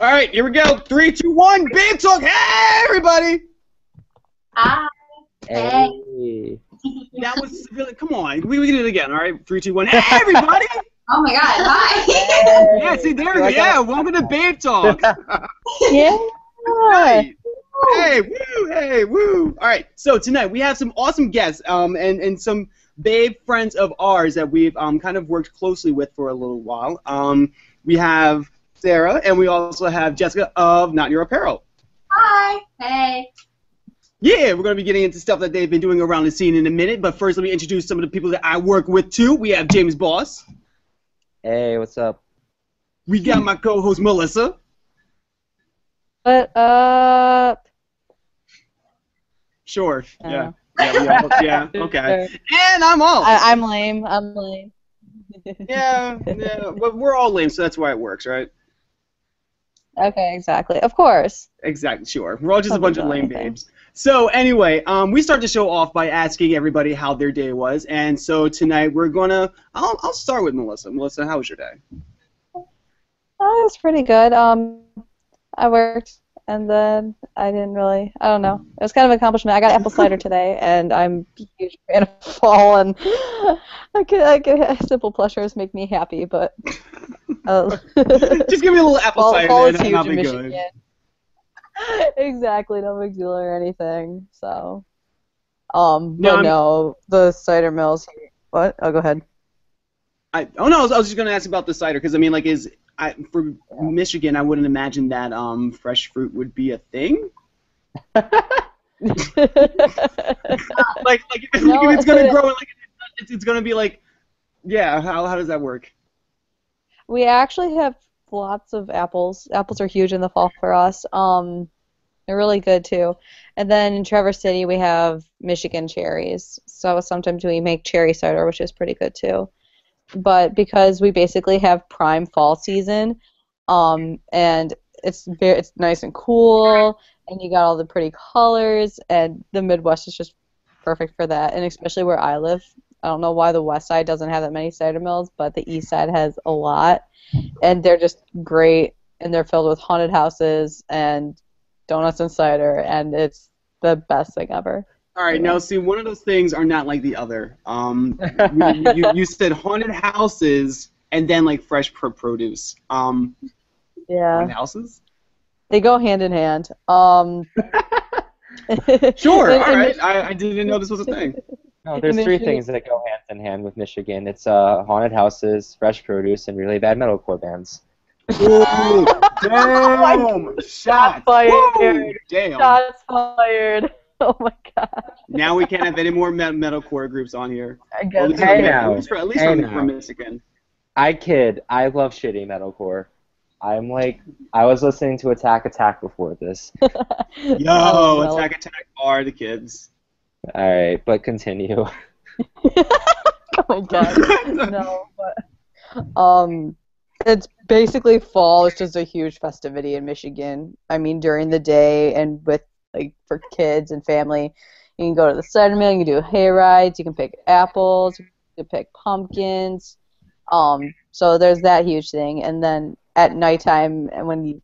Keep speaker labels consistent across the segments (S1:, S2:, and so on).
S1: All right, here we go. Three, two, one. Babe talk. Hey, everybody.
S2: Hi.
S3: Hey.
S1: That was really. Come on, we, we can do it again. All right, three, two, one. Hey, everybody.
S2: Oh my God. Hi.
S1: yeah, see there. we go. Yeah, welcome to Babe Talk.
S4: Yeah.
S1: Right. Hey, woo, hey, woo. All right, so tonight we have some awesome guests um, and, and some babe friends of ours that we've um, kind of worked closely with for a little while. Um, we have Sarah, and we also have Jessica of Not Your Apparel.
S2: Hi. Hey.
S1: Yeah, we're going to be getting into stuff that they've been doing around the scene in a minute, but first let me introduce some of the people that I work with too. We have James Boss.
S3: Hey, what's up?
S1: We got my co-host Melissa.
S4: What up?
S1: Sure.
S4: Uh,
S1: Yeah. Yeah, we all, yeah, okay. And I'm all.
S4: I'm lame. I'm lame.
S1: yeah, yeah, but we're all lame, so that's why it works, right?
S4: Okay, exactly. Of course.
S1: Exactly, sure. We're all just a bunch of lame
S4: anything.
S1: babes. So anyway, um, we start the show off by asking everybody how their day was, and so tonight we're gonna. I'll, I'll start with Melissa. Melissa, how was your day?
S4: Oh, it was pretty good. Um, I worked, and then I didn't really. I don't know. It was kind of an accomplishment. I got apple cider today, and I'm a huge fan of fall, and I could, I could, simple pleasures make me happy, but. Uh,
S1: Just give me a little apple
S4: fall,
S1: cider,
S4: fall
S1: and I'll
S4: in
S1: be
S4: Michigan.
S1: good.
S4: exactly, no big deal or anything. So, um,
S1: No,
S4: but no, the cider mills. What? Oh, go ahead.
S1: I, oh no, I was, I was just gonna ask about the cider because I mean, like, is I, for Michigan, I wouldn't imagine that um, fresh fruit would be a thing. Like, like if, it's-
S4: No,
S1: if it's gonna grow, like, it's, it's gonna be like, yeah. How, how does that work?
S4: we actually have lots of apples. Apples are huge in the fall for us. Um, they're really good too. And then in Traverse City, we have Michigan cherries. So sometimes we make cherry cider, which is pretty good too. But because we basically have prime fall season, um, and it's very, it's nice and cool, and you got all the pretty colors, and the Midwest is just perfect for that. And especially where I live, I don't know why the West Side doesn't have that many cider mills, but the East Side has a lot, and they're just great, and they're filled with haunted houses and donuts and cider, and it's the best thing ever.
S1: All right, now see, one of those things are not like the other. Um, you, you, you said haunted houses and then like fresh pro- produce. Um,
S4: Yeah,
S1: haunted houses?
S4: they go hand in hand. Um,
S1: Sure.
S4: and-
S1: all. I, I didn't know this was a thing.
S3: No, there's three things that go hand in hand with Michigan. It's uh, haunted houses, fresh produce, and really bad metalcore bands.
S1: Ooh, damn! Shots
S4: fired.
S1: Woo, Damn!
S4: Shots fired. Oh my god.
S1: Now we can't have any more me- metalcore groups on here.
S4: I
S1: At
S4: guess.
S1: least,
S3: Hey
S1: from,
S3: now.
S1: at least, for, at least
S3: Hey
S1: from,
S3: now.
S1: from Michigan.
S3: I kid. I love shitty metalcore. I'm like, I was listening to Attack Attack before this.
S1: Yo,
S4: Oh, well.
S1: Attack Attack are the kids.
S3: All right, but continue.
S4: oh my god. no, but um, it's basically fall. It's just a huge festivity in Michigan. I mean, during the day and with like for kids and family, you can go to the cider mill. You can do hay rides. You can pick apples. You can pick pumpkins. Um, so there's that huge thing. And then at nighttime, and when you,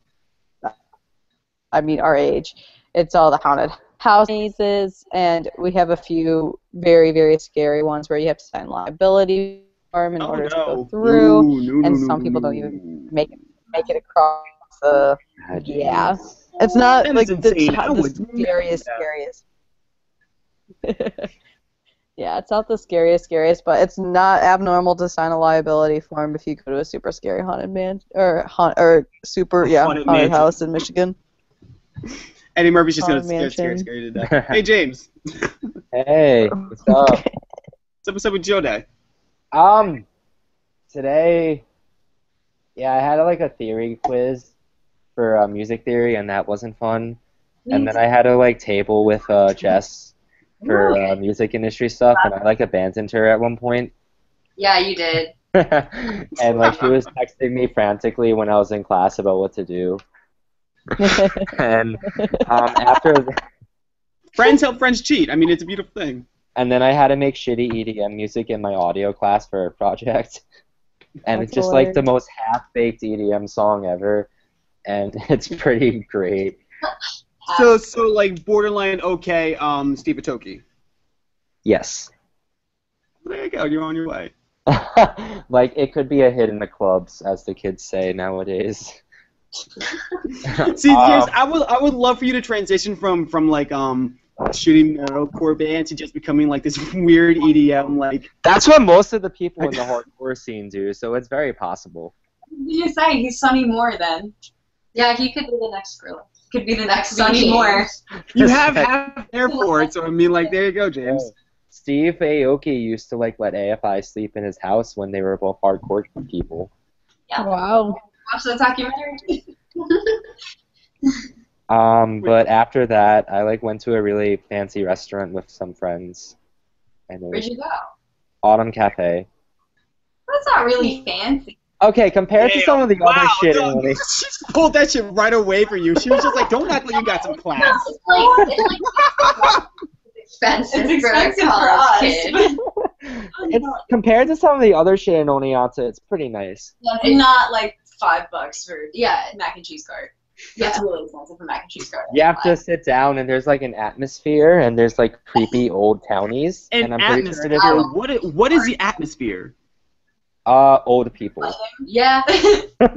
S4: I mean, our age, it's all the haunted houses, and we have a few very, very scary ones where you have to sign liability form in
S1: Oh,
S4: order to go through,
S1: No, no,
S4: and
S1: no,
S4: some
S1: no,
S4: people
S1: no,
S4: don't even make it make it across the.
S3: Ah,
S4: Yeah.
S3: Jeez.
S4: It's not
S1: That
S4: like the,
S1: insane.
S4: The scariest, scariest. yeah, it's not the scariest, scariest, but it's not abnormal to sign a liability form if you go to a super scary haunted man or haunt or super yeah
S1: Haunted
S4: haunted, house in Michigan.
S1: Eddie Murphy's just gonna
S4: Haunted
S1: scare, scare, scare you to death. hey James,
S3: Hey, what's up?
S1: what's up, what's up with Joe Day?
S3: Um, today, yeah, I had like a theory quiz for uh, music theory, and that wasn't fun. And then I had a like table with uh, Jess for uh, music industry stuff, and I like abandoned her at one point.
S2: Yeah, you did.
S3: and like she was texting me frantically when I was in class about what to do. And um, after,
S1: Friends help friends cheat. I mean, it's a beautiful thing.
S3: and then I had to make shitty EDM music in my audio class for a project. And
S4: That's
S3: it's just like the most half-baked EDM song ever. And it's pretty great.
S1: So so like borderline okay, um, Steve Aoki.
S3: Yes.
S1: There you go. You're on your way.
S3: like it could be a hit in the clubs, as the kids say nowadays.
S1: See,
S3: Um,
S1: I would I would love for you to transition from from like um shooting metalcore bands to just becoming like this weird EDM like.
S3: That's what most of the people in the hardcore scene do, so it's very possible.
S5: What did you say? He's Sonny Moore then.
S2: Yeah, he could be the next Skrillex.
S5: Could be the next
S2: Be
S5: Sonny Moore.
S1: You have half there for it, so I mean, like, there you go, James.
S3: Steve Aoki used to like let AFI sleep in his house when they were both hardcore people. Yeah.
S4: Wow.
S5: Watch the documentary.
S3: Um, but after that, I like went to a really fancy restaurant with some friends, and it
S5: Where'd you go?
S3: Autumn Cafe.
S5: That's not really fancy.
S3: Okay, compared to some of the
S1: wow,
S3: other shit,
S1: no,
S3: in the-
S1: she just pulled that shit right away for you. She was just like, "Don't act like you got some class."
S2: It's like, it's like expensive,
S5: It's
S2: for a
S5: expensive for
S2: college
S5: us.
S2: kid.
S3: it's compared to some of the other shit in Oneonta, it's pretty nice.
S5: That's not like five bucks for
S2: Yeah,
S5: mac and cheese cart.
S2: yeah.
S5: That's really expensive for mac and cheese cart.
S3: You have to sit down, and there's like an atmosphere, and there's like creepy old townies,
S1: An
S3: and I'm pretty
S1: atmosphere.
S3: sure there's
S1: What? What is the atmosphere?
S3: Uh old people,
S2: Yeah.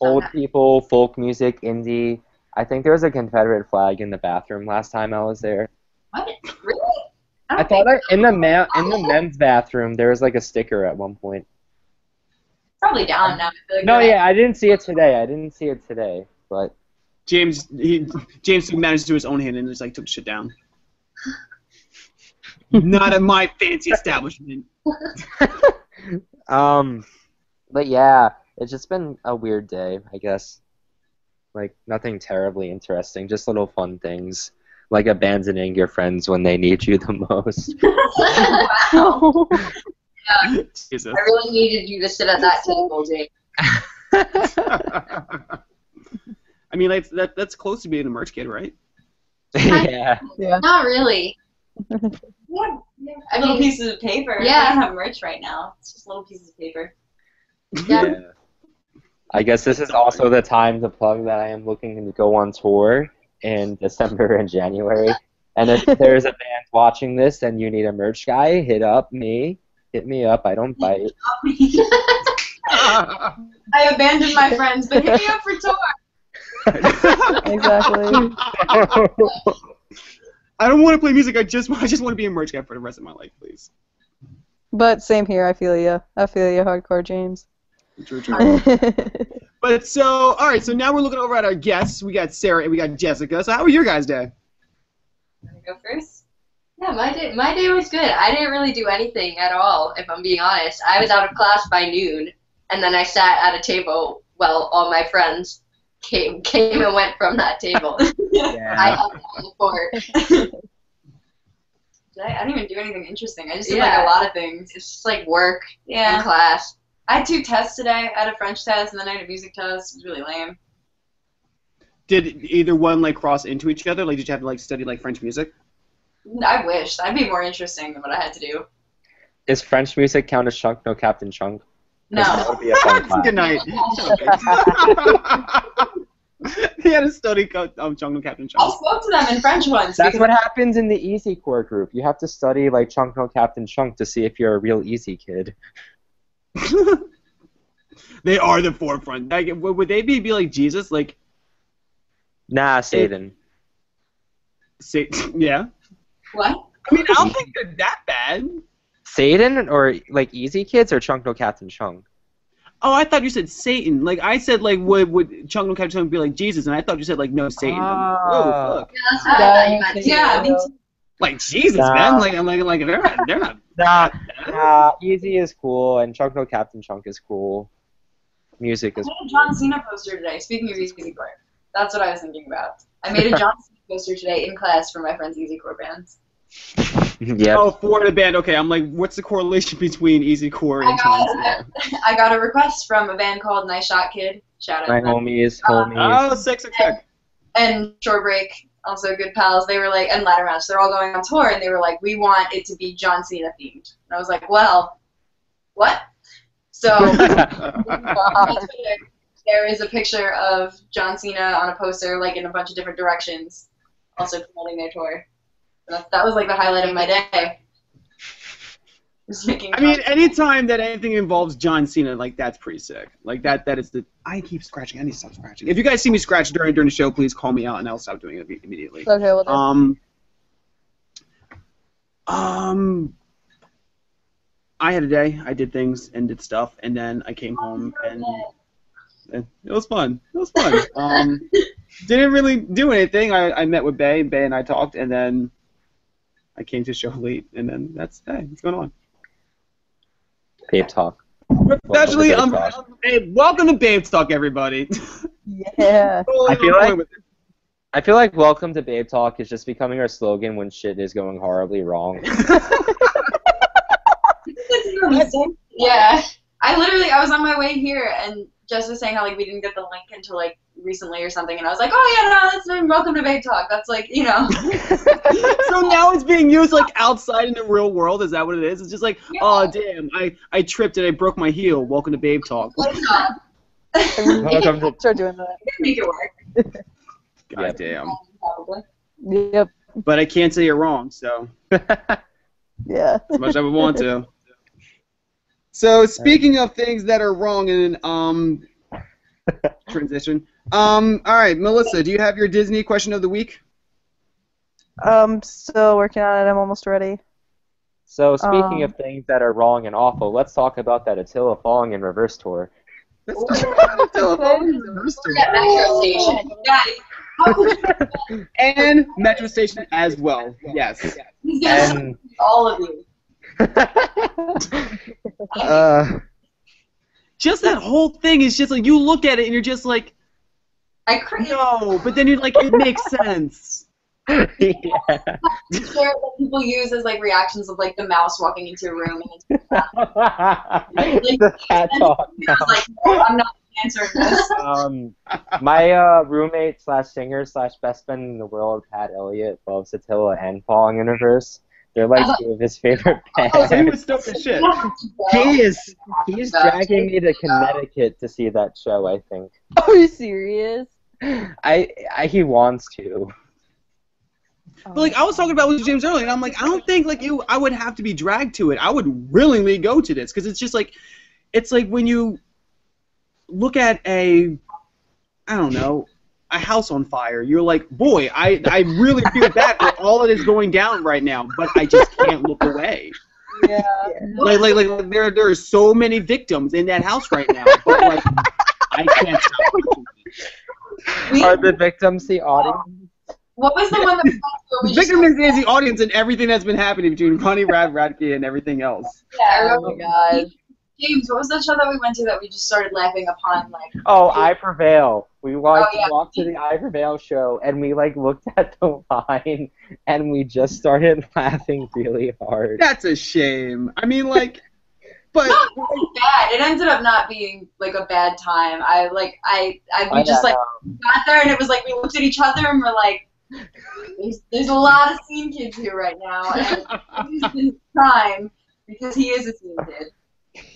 S3: old people, folk music, indie. I think there was a Confederate flag in the bathroom last time I was there.
S2: What? Really?
S3: I
S2: don't
S3: thought I, in the ma- in the men's bathroom there was like a sticker at one point.
S5: Probably down now. I feel like
S3: No, yeah, I didn't see it today. I didn't see it today, but
S1: James, he, James managed to do his own hand and just like took shit down. Not at my fancy establishment.
S3: um, but yeah, it's just been a weird day, I guess. Like nothing terribly interesting, just little fun things, like abandoning your friends when they need you the most.
S2: wow.
S1: Jesus.
S2: I really needed you to sit at that table, Jake.
S1: I mean, like that, that's close to being a merch kid, right?
S3: yeah.
S2: Not really.
S5: Yeah,
S2: I
S5: little
S2: mean,
S5: pieces of paper.
S2: Yeah.
S5: I don't have merch right now. It's just little pieces of paper.
S2: Yeah.
S3: I guess this is also the time to plug that I am looking to go on tour in December and January. And if there's a band watching this and you need a merch guy, hit up me. Hit me up. I don't bite.
S5: I abandoned my friends, but hit me up for tour.
S4: Exactly.
S1: I don't want to play music. I just, I just want to be a merch guy for the rest of my life, please.
S4: But same here. I feel you. I feel you, hardcore James.
S1: True, true. But so, all right. So now we're looking over at our guests. We got Sarah and we got Jessica. So how was your guys' day?
S5: Wanna go first?
S2: Yeah, my day my day was good. I didn't really do anything at all, if I'm being honest. I was out of class by noon, and then I sat at a table while all my friends came came and went from that table. I
S3: Yeah.
S2: hung out on the floor.
S5: Did I, I didn't even do anything interesting. I just did
S2: Yeah.
S5: like a lot of things.
S2: It's just like work and
S5: Yeah.
S2: class.
S5: I had two tests today. I had a French test and then I had a music test. It was really lame.
S1: Did either one like cross into each other? Like, did you have to like study like French music?
S5: I wish. That'd be more interesting than what I had to do.
S3: Is French music count as chunk? No Captain Chunk? 'Cause That
S5: No.
S3: would be a fun.
S1: Good night. he had a study co- um, Jungle Captain
S5: Chunk.
S1: I
S5: spoke to them in French once.
S3: That's what happens in the Easy Core group. You have to study like Chunk No Captain Chunk to see if you're a real easy kid.
S1: they are the forefront. Like, would they be, be like Jesus? Like,
S3: Nah, Satan.
S1: say, yeah.
S5: What?
S1: I mean, I don't think they're that bad.
S3: Satan or like easy kids or Chunk No Captain Chunk?
S1: Oh, I thought you said Satan. Like, I said, like, would would Jungle Captain Chunk be like Jesus? And I thought you said like no Satan. I'm like,
S3: Ah.
S1: fuck.
S2: Yeah, that's what I thought you meant.
S5: Yeah, me too.
S1: Like Jesus,
S3: Nah.
S1: man. Like, I'm like, like they're not, they're not.
S3: Nah, nah, easy is cool and Chunk No Captain Chunk is cool. Music is.
S5: I
S3: is
S5: made a John Cena poster today. Speaking of Easy Core, that's what I was thinking about. I made a John Cena poster today in class for my friends' Easy Core bands.
S3: Yeah.
S1: Oh, for the band. Okay, I'm like, what's the correlation between Easy Core and
S5: I got, I got a request from a band called Nice Shot Kid. Shout out.
S3: My
S5: to
S3: homies,
S5: Uh,
S3: homies.
S1: Oh, sick, sick, sick.
S5: and Short Break, also good pals. They were like, and Ladder Match. They're all going on tour, and they were like, we want it to be John Cena themed. And I was like, well, what? So. there is a picture of John Cena on a poster, like in a bunch of different directions, also promoting their tour. That, that was like the highlight of my day.
S1: I mean, anytime that anything involves John Cena, like that's pretty sick. Like that, that is the. I keep scratching. I need to stop scratching. If you guys see me scratch during during the show, please call me out, and I'll stop doing it immediately.
S4: okay, well, then.
S1: Um. Um. I had a day. I did things and did stuff, and then I came home and and it was fun. It was fun. Um, didn't really do anything. I, I met with Bay. Bay and I talked, and then I came to show late, and then that's hey, what's going on?
S3: Babe talk.
S1: Especially,
S3: Babe
S1: um, hey, welcome to Babe Talk, everybody.
S4: yeah.
S3: I feel like- I feel like welcome to Babe Talk is just becoming our slogan when shit is going horribly wrong.
S5: Yeah. I literally, I was on my way here, and Jess was saying how like we didn't get the link until like recently or something, and I was like, oh yeah, no, that's not welcome to Babe Talk. That's like, you know.
S1: so now it's being used like outside in the real world. Is that what it is? It's just like, oh damn, I, I tripped and I broke my heel. Welcome to Babe Talk.
S5: Like,
S3: Welcome to
S4: Start doing that.
S5: make it work.
S1: God damn.
S5: Probably.
S4: Yep.
S1: But I can't say you're wrong, so
S4: Yeah.
S1: as much as I would want to. So speaking of things that are wrong in um transition, um, all right, Melissa, do you have your Disney question of the week?
S4: Um, still working on it. I'm almost ready.
S3: So speaking
S4: Um,
S3: of things that are wrong and awful, let's talk about that Attila falling in reverse tour.
S1: Let's talk about the telephone reverse tour.
S2: That metro station.
S5: Yeah. How could you
S1: and Metro Station as well. Yes.
S5: He's gonna
S3: And
S5: all of you.
S3: uh,
S1: Just that whole thing is just like you look at it and you're just like,
S5: I cringe.
S1: no, but then you're like, it makes sense.
S3: yeah.
S5: Share that people use as like reactions of like the mouse walking into a room and it's
S3: the cat talk.
S5: I was like, no, I'm not answering this.
S3: Um, my uh, roommate slash singer slash best friend in the world, Pat Elliott, loves Attila and Falling in Reverse. They're like two of his favorite bands.
S1: Oh, so he was stoked as shit.
S3: He is he's dragging me to Connecticut to see that show. I think.
S4: Are you serious?
S3: I, I he wants to.
S1: But like I was talking about with James earlier, and I'm like, I don't think like you, I would have to be dragged to it. I would willingly go to this because it's just like, it's like when you look at a, I don't know, a house on fire. You're like, boy, I I really feel bad for all that is going down right now, but I just can't look away.
S4: Yeah.
S1: Like like like there there are so many victims in that house right now, but like I can't stop. Watching it.
S5: We,
S3: Are the victims the audience?
S5: what was the one that we went to where we just-
S1: Victim is the audience and everything that's been happening between Ronnie Rad Radke and everything else.
S5: Yeah, I
S4: Oh
S5: remember.
S4: my god.
S5: James, what was the show that we went to that we just started laughing upon? Like,
S3: Oh, I Prevail. We oh, walked,
S5: Oh, yeah.
S3: walked to the I Prevail show, and we like looked at the line, and we just started laughing really hard.
S1: That's a shame. I mean, like, but
S5: not really bad. It ended up not being like a bad time. I like, I, I we
S3: I
S5: just like
S3: know.
S5: got there and it was like we looked at each other and we're like, there's, there's a lot of scene kids here right now, and this time because he is a scene kid.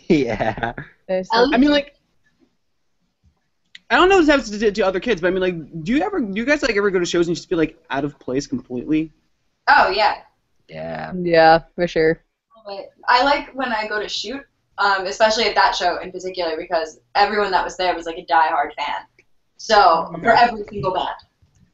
S3: yeah.
S5: I
S1: I mean, like, I don't know if this happens to, to other kids, but I mean, like, do you ever, do you guys like ever go to shows and you just feel like out of place completely?
S5: Oh yeah,
S3: Yeah.
S4: yeah, for sure.
S5: But I like when I go to shoot, um, especially at that show in particular because everyone that was there was like a diehard fan. So for every single band.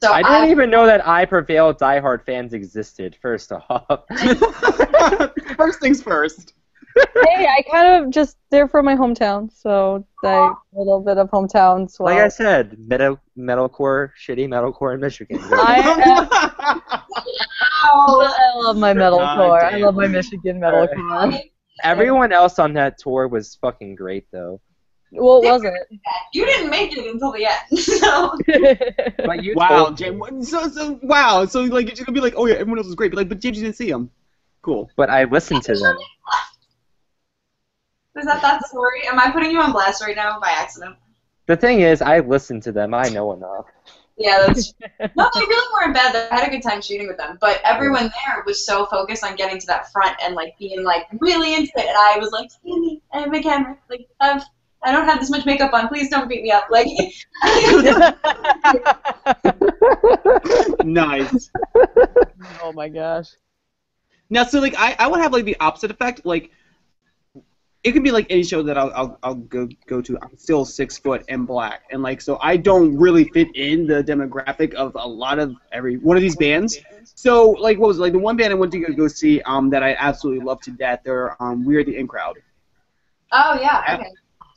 S5: So
S3: I didn't even know that I Prevail diehard fans existed. First off.
S1: first things first.
S4: hey, I kind of just they're from my hometown, so like a little bit of hometown. So
S3: Like I said, metal metalcore, shitty metalcore in Michigan.
S4: I,
S5: Oh,
S4: I love my metalcore. I love my Michigan metalcore.
S3: Everyone else on that tour was fucking great though.
S4: Well, it wasn't.
S5: you didn't make it until the end. So
S3: But you
S1: wow,
S3: told-
S1: James. So, so, wow. So, like, you're gonna be like, oh yeah, everyone else was great, but like, but James, you didn't see them. Cool.
S3: But I listened to them.
S5: is that that story? Am I putting you on blast right now by accident?
S3: The thing is, I listened to them. I know enough.
S5: Yeah, that's no, they really weren't bad. I had a good time shooting with them, but everyone there was so focused on getting to that front and like being like really into it, and I was like, "Andy, I have a camera. Like, have I don't have this much makeup on. Please don't beat me up. Like,
S1: nice.
S4: oh my gosh.
S1: Now, so like I, I would have like the opposite effect. Like it could be like any show that I'll, I'll, I'll go go to. I'm still six foot and black, and like so I don't really fit in the demographic of a lot of every one of these bands. So like what was it, like the one band I went to go, go see um that I absolutely love to death. They're um We're the In Crowd.
S5: oh yeah, okay.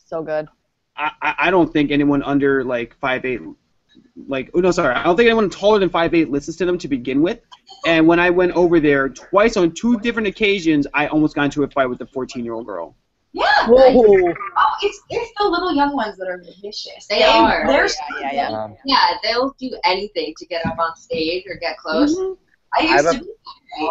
S4: So good.
S1: I, I I don't think anyone under like five eight like oh no sorry I don't think anyone taller than five eight listens to them to begin with. And when I went over there twice on two different occasions, I almost got into a fight with a 14 year old girl.
S5: Yeah.
S4: Whoa.
S5: Oh, it's it's the little young ones that are vicious.
S2: They are.
S5: They're
S4: Oh, yeah, yeah, yeah.
S3: Um,
S2: Yeah, they'll do anything to get up on stage or get close.
S5: I
S3: I
S5: used
S3: have
S5: to be.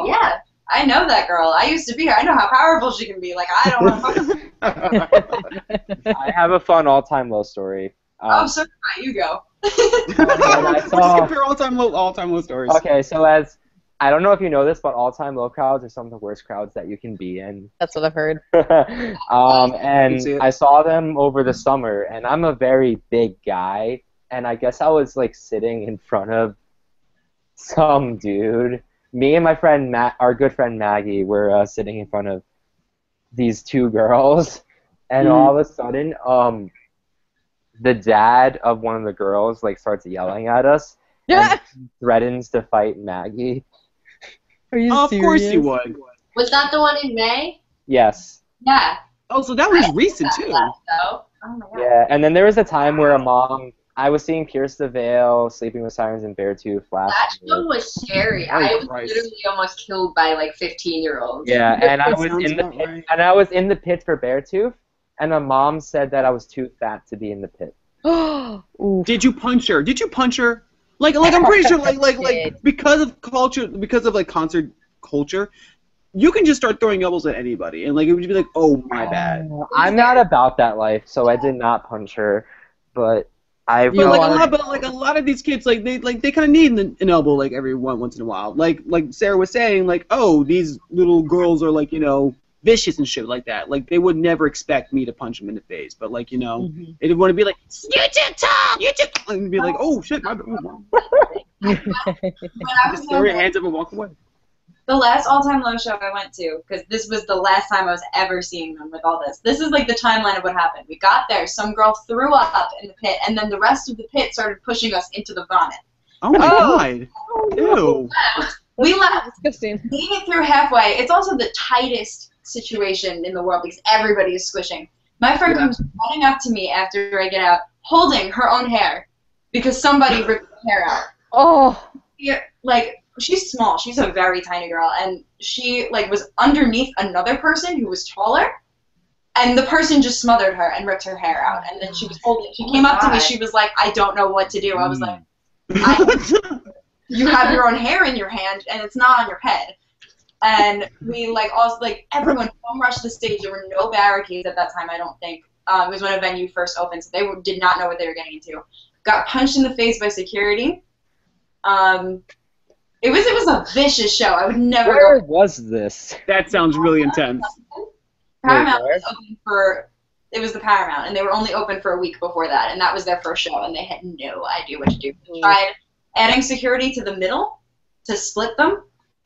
S5: Yeah. I know that girl. I used to be her. I know how powerful she can be. Like I don't want to.
S3: I have a fun all-time low story.
S5: oh,
S3: Um,
S5: so you go.
S3: I
S1: Let's compare all time low all time low stories.
S3: okay, so as I don't know if you know this, but all-time low crowds are some of the worst crowds that you can be in.
S4: That's what I've heard.
S3: um,
S1: can see it.
S3: and I saw them over the summer, and I'm a very big guy, and I guess I was like sitting in front of some dude. Me and my friend Matt, our good friend Maggie, were uh, sitting in front of these two girls, and
S1: Mhm.
S3: all of a sudden, um, the dad of one of the girls like starts yelling at us and threatens to fight Maggie.
S4: Are you
S1: of
S4: serious?
S1: course you would.
S2: Was that the one in May?
S3: Yes.
S2: Yeah.
S1: Oh, so that was recent too.
S2: So,
S5: Oh.
S3: Yeah, and then there was a time where a mom, I was seeing Pierce the Veil, Sleeping with Sirens, and Beartooth
S2: that
S3: last That
S2: show
S3: year.
S2: was scary.
S1: Oh,
S2: I was
S1: Christ.
S2: literally almost killed by like 15 year olds.
S3: Yeah, and I was in the pit,
S1: right.
S3: and I was in the pit for Beartooth, and a mom said that I was too fat to be in the pit.
S4: Ooh.
S1: Did you punch her? Did you punch her? Like, like I'm pretty sure, like, like, like, because of culture, because of like concert culture, you can just start throwing elbows at anybody, and like it would be like, oh my oh, bad.
S3: I'm not about that life, so I did not punch her, but I feel
S1: like a lot, but like a lot of these kids, like they like they kind of need an, an elbow like every one once in a while. Like like Sarah was saying, like oh these little girls are like you know vicious and shit like that. Like they would never expect me to punch them in the face, but like you know
S4: Mhm.
S1: they want to be like you too tall, you too, tall," and be like oh shit, my bad.
S5: I was
S1: Just throw your hands up and walk away.
S5: the last all-time low show I went to, because this was the last time I was ever seeing them with all this. This is like the timeline of what happened. We got there, some girl threw up in the pit, and then the rest of the pit started pushing us into the vomit.
S1: Oh my
S4: Oh.
S1: god, ew.
S5: We left,
S4: Disgusting.
S5: made it through halfway. It's also the tightest situation in the world because everybody is squishing. My friend
S1: Yeah.
S5: comes running up to me after I get out, holding her own hair because somebody ripped her hair out.
S4: Oh.
S5: Yeah, like she's small. She's a very tiny girl, and she like was underneath another person who was taller, and the person just smothered her and ripped her hair out. And then she was holding. She came up to me. She was like, "I don't know what to do." I was like, mm. "You have your own hair in your hand, and it's not on your head." And we like also like everyone bum rushed the stage. There were no barricades at that time. I don't think. Um, it was when a venue first opened, so they were, did not know what they were getting into. Got punched in the face by security. Um, it was it was a vicious show. I would never
S3: Where
S5: go.
S3: was this?
S1: that sounds really intense.
S5: Paramount
S3: where?
S5: was open for it was the Paramount, and they were only open for a week before that, and that was their first show, and they had no idea what to do. They tried adding security to the middle to split them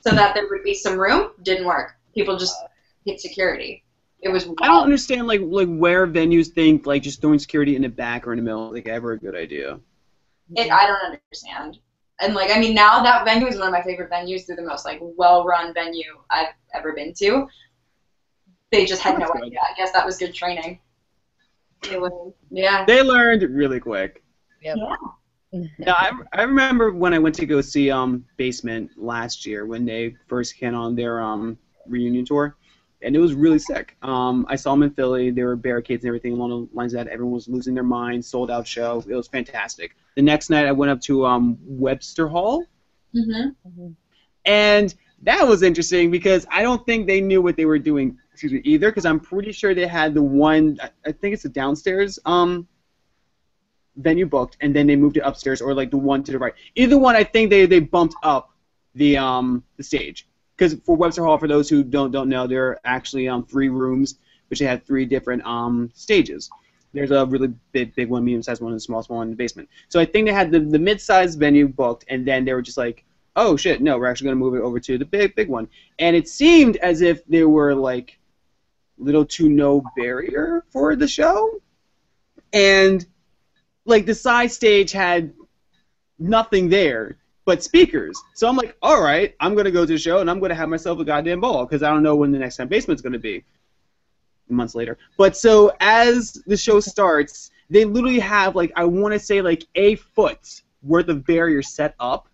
S5: so that there would be some room. Didn't work. People just hit security. It was.
S1: I don't understand like like where venues think like just throwing security in the back or in the middle is like ever a good idea.
S5: It, I don't understand. And like, I mean, now that venue is one of my favorite venues. They're the most like well-run venue I've ever been to. They just had no
S1: good.
S5: idea. I guess that was good training. It was, yeah.
S1: They learned really quick.
S4: Yep.
S1: Yeah, I, I remember when I went to go see um Basement last year when they first came on their um reunion tour, and it was really sick. Um, I saw them in Philly. There were barricades and everything along the lines of that. Everyone was losing their minds. Sold out show. It was fantastic. The next night I went up to um Webster Hall,
S5: hmm
S1: and that was interesting because I don't think they knew what they were doing excuse me, either. Because I'm pretty sure they had the one. I- I think it's the downstairs um venue booked, and then they moved it upstairs, or like the one to the right. Either one, I think they they bumped up the um the stage. Because for Webster Hall, for those who don't don't know, there are actually um three rooms, which they had three different um stages. there's a really big, big one, medium-sized one, and a small, small one in the basement. So I think they had the the mid-sized venue booked, and then they were just like, oh shit, no, we're actually gonna move it over to the big, big one. And it seemed as if there were like little to no barrier for the show, and like the side stage had nothing there but speakers. So I'm like, all right, I'm gonna go to the show and I'm gonna have myself a goddamn ball because I don't know when the next time basement's gonna be. Months later, but so as the show starts, they literally have like I want to say like a foot worth of barriers set up,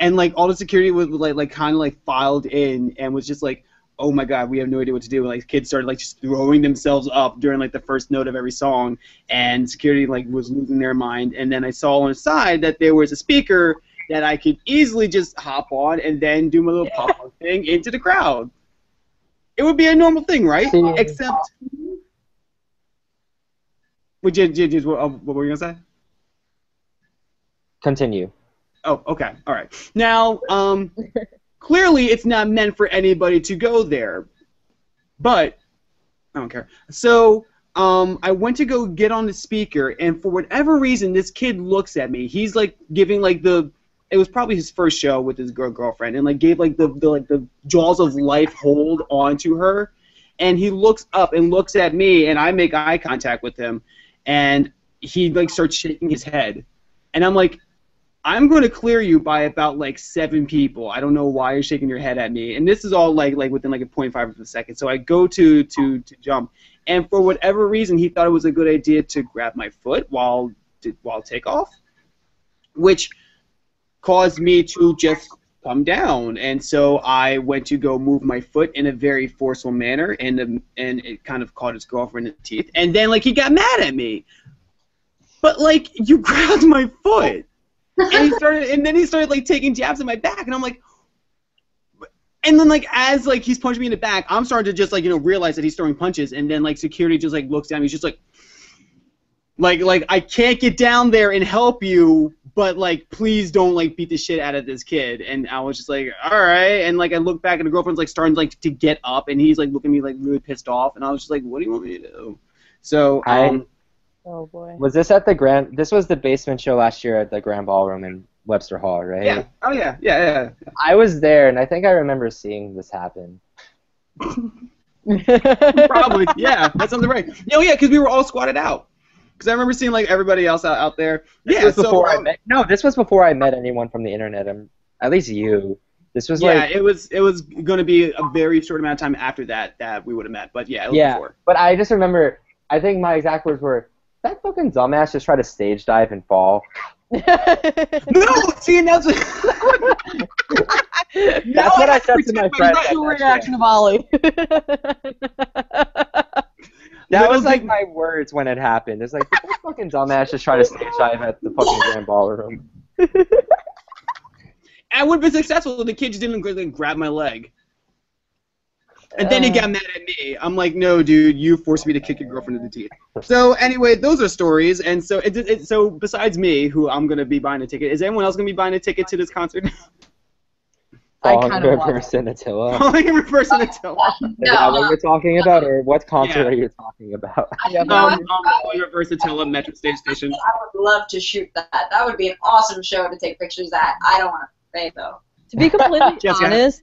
S1: and like all the security was like like kind of like filed in and was just like. Oh my God, we have no idea what to do. Like kids started like just throwing themselves up during like the first note of every song, and security like was losing their mind. And then I saw on the side that there was a speaker that I could easily just hop on and then do my little pop up thing into the crowd. It would be a normal thing, right?
S3: See-
S1: Except, would you, you, you- what, what were you gonna say?
S3: Continue.
S1: Oh, okay, all right. Now, um, clearly it's not meant for anybody to go there, but I don't care. So, um, I went to go get on the speaker, and for whatever reason, this kid looks at me. He's like giving like the. It was probably his first show with his girl girlfriend, and like gave like the, the like the jaws of life hold onto her, and he looks up and looks at me, and I make eye contact with him, and he like starts shaking his head, and I'm like, I'm going to clear you by about like seven people. I don't know why you're shaking your head at me. And this is all like like within like a 0.5 of a second. So I go to to to jump, and for whatever reason, he thought it was a good idea to grab my foot while while takeoff, which caused me to just come down. And so I went to go move my foot in a very forceful manner, and um, and it kind of caught his girlfriend in the teeth. And then like he got mad at me. But like you grabbed my foot and he started and then he started like taking jabs at my back and i'm like and then like as like he's punching me in the back i'm starting to just like you know realize that he's throwing punches and then like security just like looks down he's just like like like i can't get down there and help you but like please don't like beat the shit out of this kid. And i was just like all right and like i look back and the girlfriend's like starting like to get up and he's like looking at me like really pissed off and i was just like what do you want me to do? So
S3: I-
S1: um
S4: Oh boy.
S3: Was this at the Grand? This was the basement show last year at the Grand Ballroom in Webster Hall, right?
S1: yeah oh yeah yeah yeah
S3: I was there, and I think I remember seeing this happen.
S1: Probably, yeah. That sounds right. Oh, yeah, because we were all squatted out. Because I remember seeing like everybody else out, out there.
S3: This
S1: yeah,
S3: was
S1: so
S3: before I
S1: um,
S3: met. No, this was before I met anyone from the internet. Um, at least you. This was
S1: yeah,
S3: like,
S1: it was it was going to be a very short amount of time after that that we would have met. But yeah, it was
S3: Yeah.
S1: before.
S3: but I just remember. I think my exact words were, "That fucking dumbass just tried to stage dive and fall."
S1: No, see, and that's
S3: That's what I said to my friend. at
S4: True
S3: that show.
S4: reaction of Ollie.
S3: That was like my words when it happened. It's like that fucking dumbass just tried to stage dive at the fucking Grand Ballroom.
S1: I would have been successful if the kid just didn't gra- grab my leg. And then he
S4: Uh.
S1: got mad at me. I'm like, no, dude, you forced me to kick your girlfriend in the teeth. So anyway, those are stories. And so, it, it, so besides me, who I'm gonna be buying a ticket, is anyone else gonna be buying a ticket to this concert?
S4: I
S3: Falling
S4: kinda want
S3: reverse in Attila.
S1: Calling in reverse and until.
S3: Is that what you're talking about, or what concert
S1: Yeah.
S3: are you talking about?
S4: Yeah,
S5: No,
S1: Um,
S5: I-
S1: um, calling reverse Attila Metro Station Station.
S5: I would love to shoot that. That would be an awesome show to take pictures at. I don't want to pay though.
S4: To be completely honest,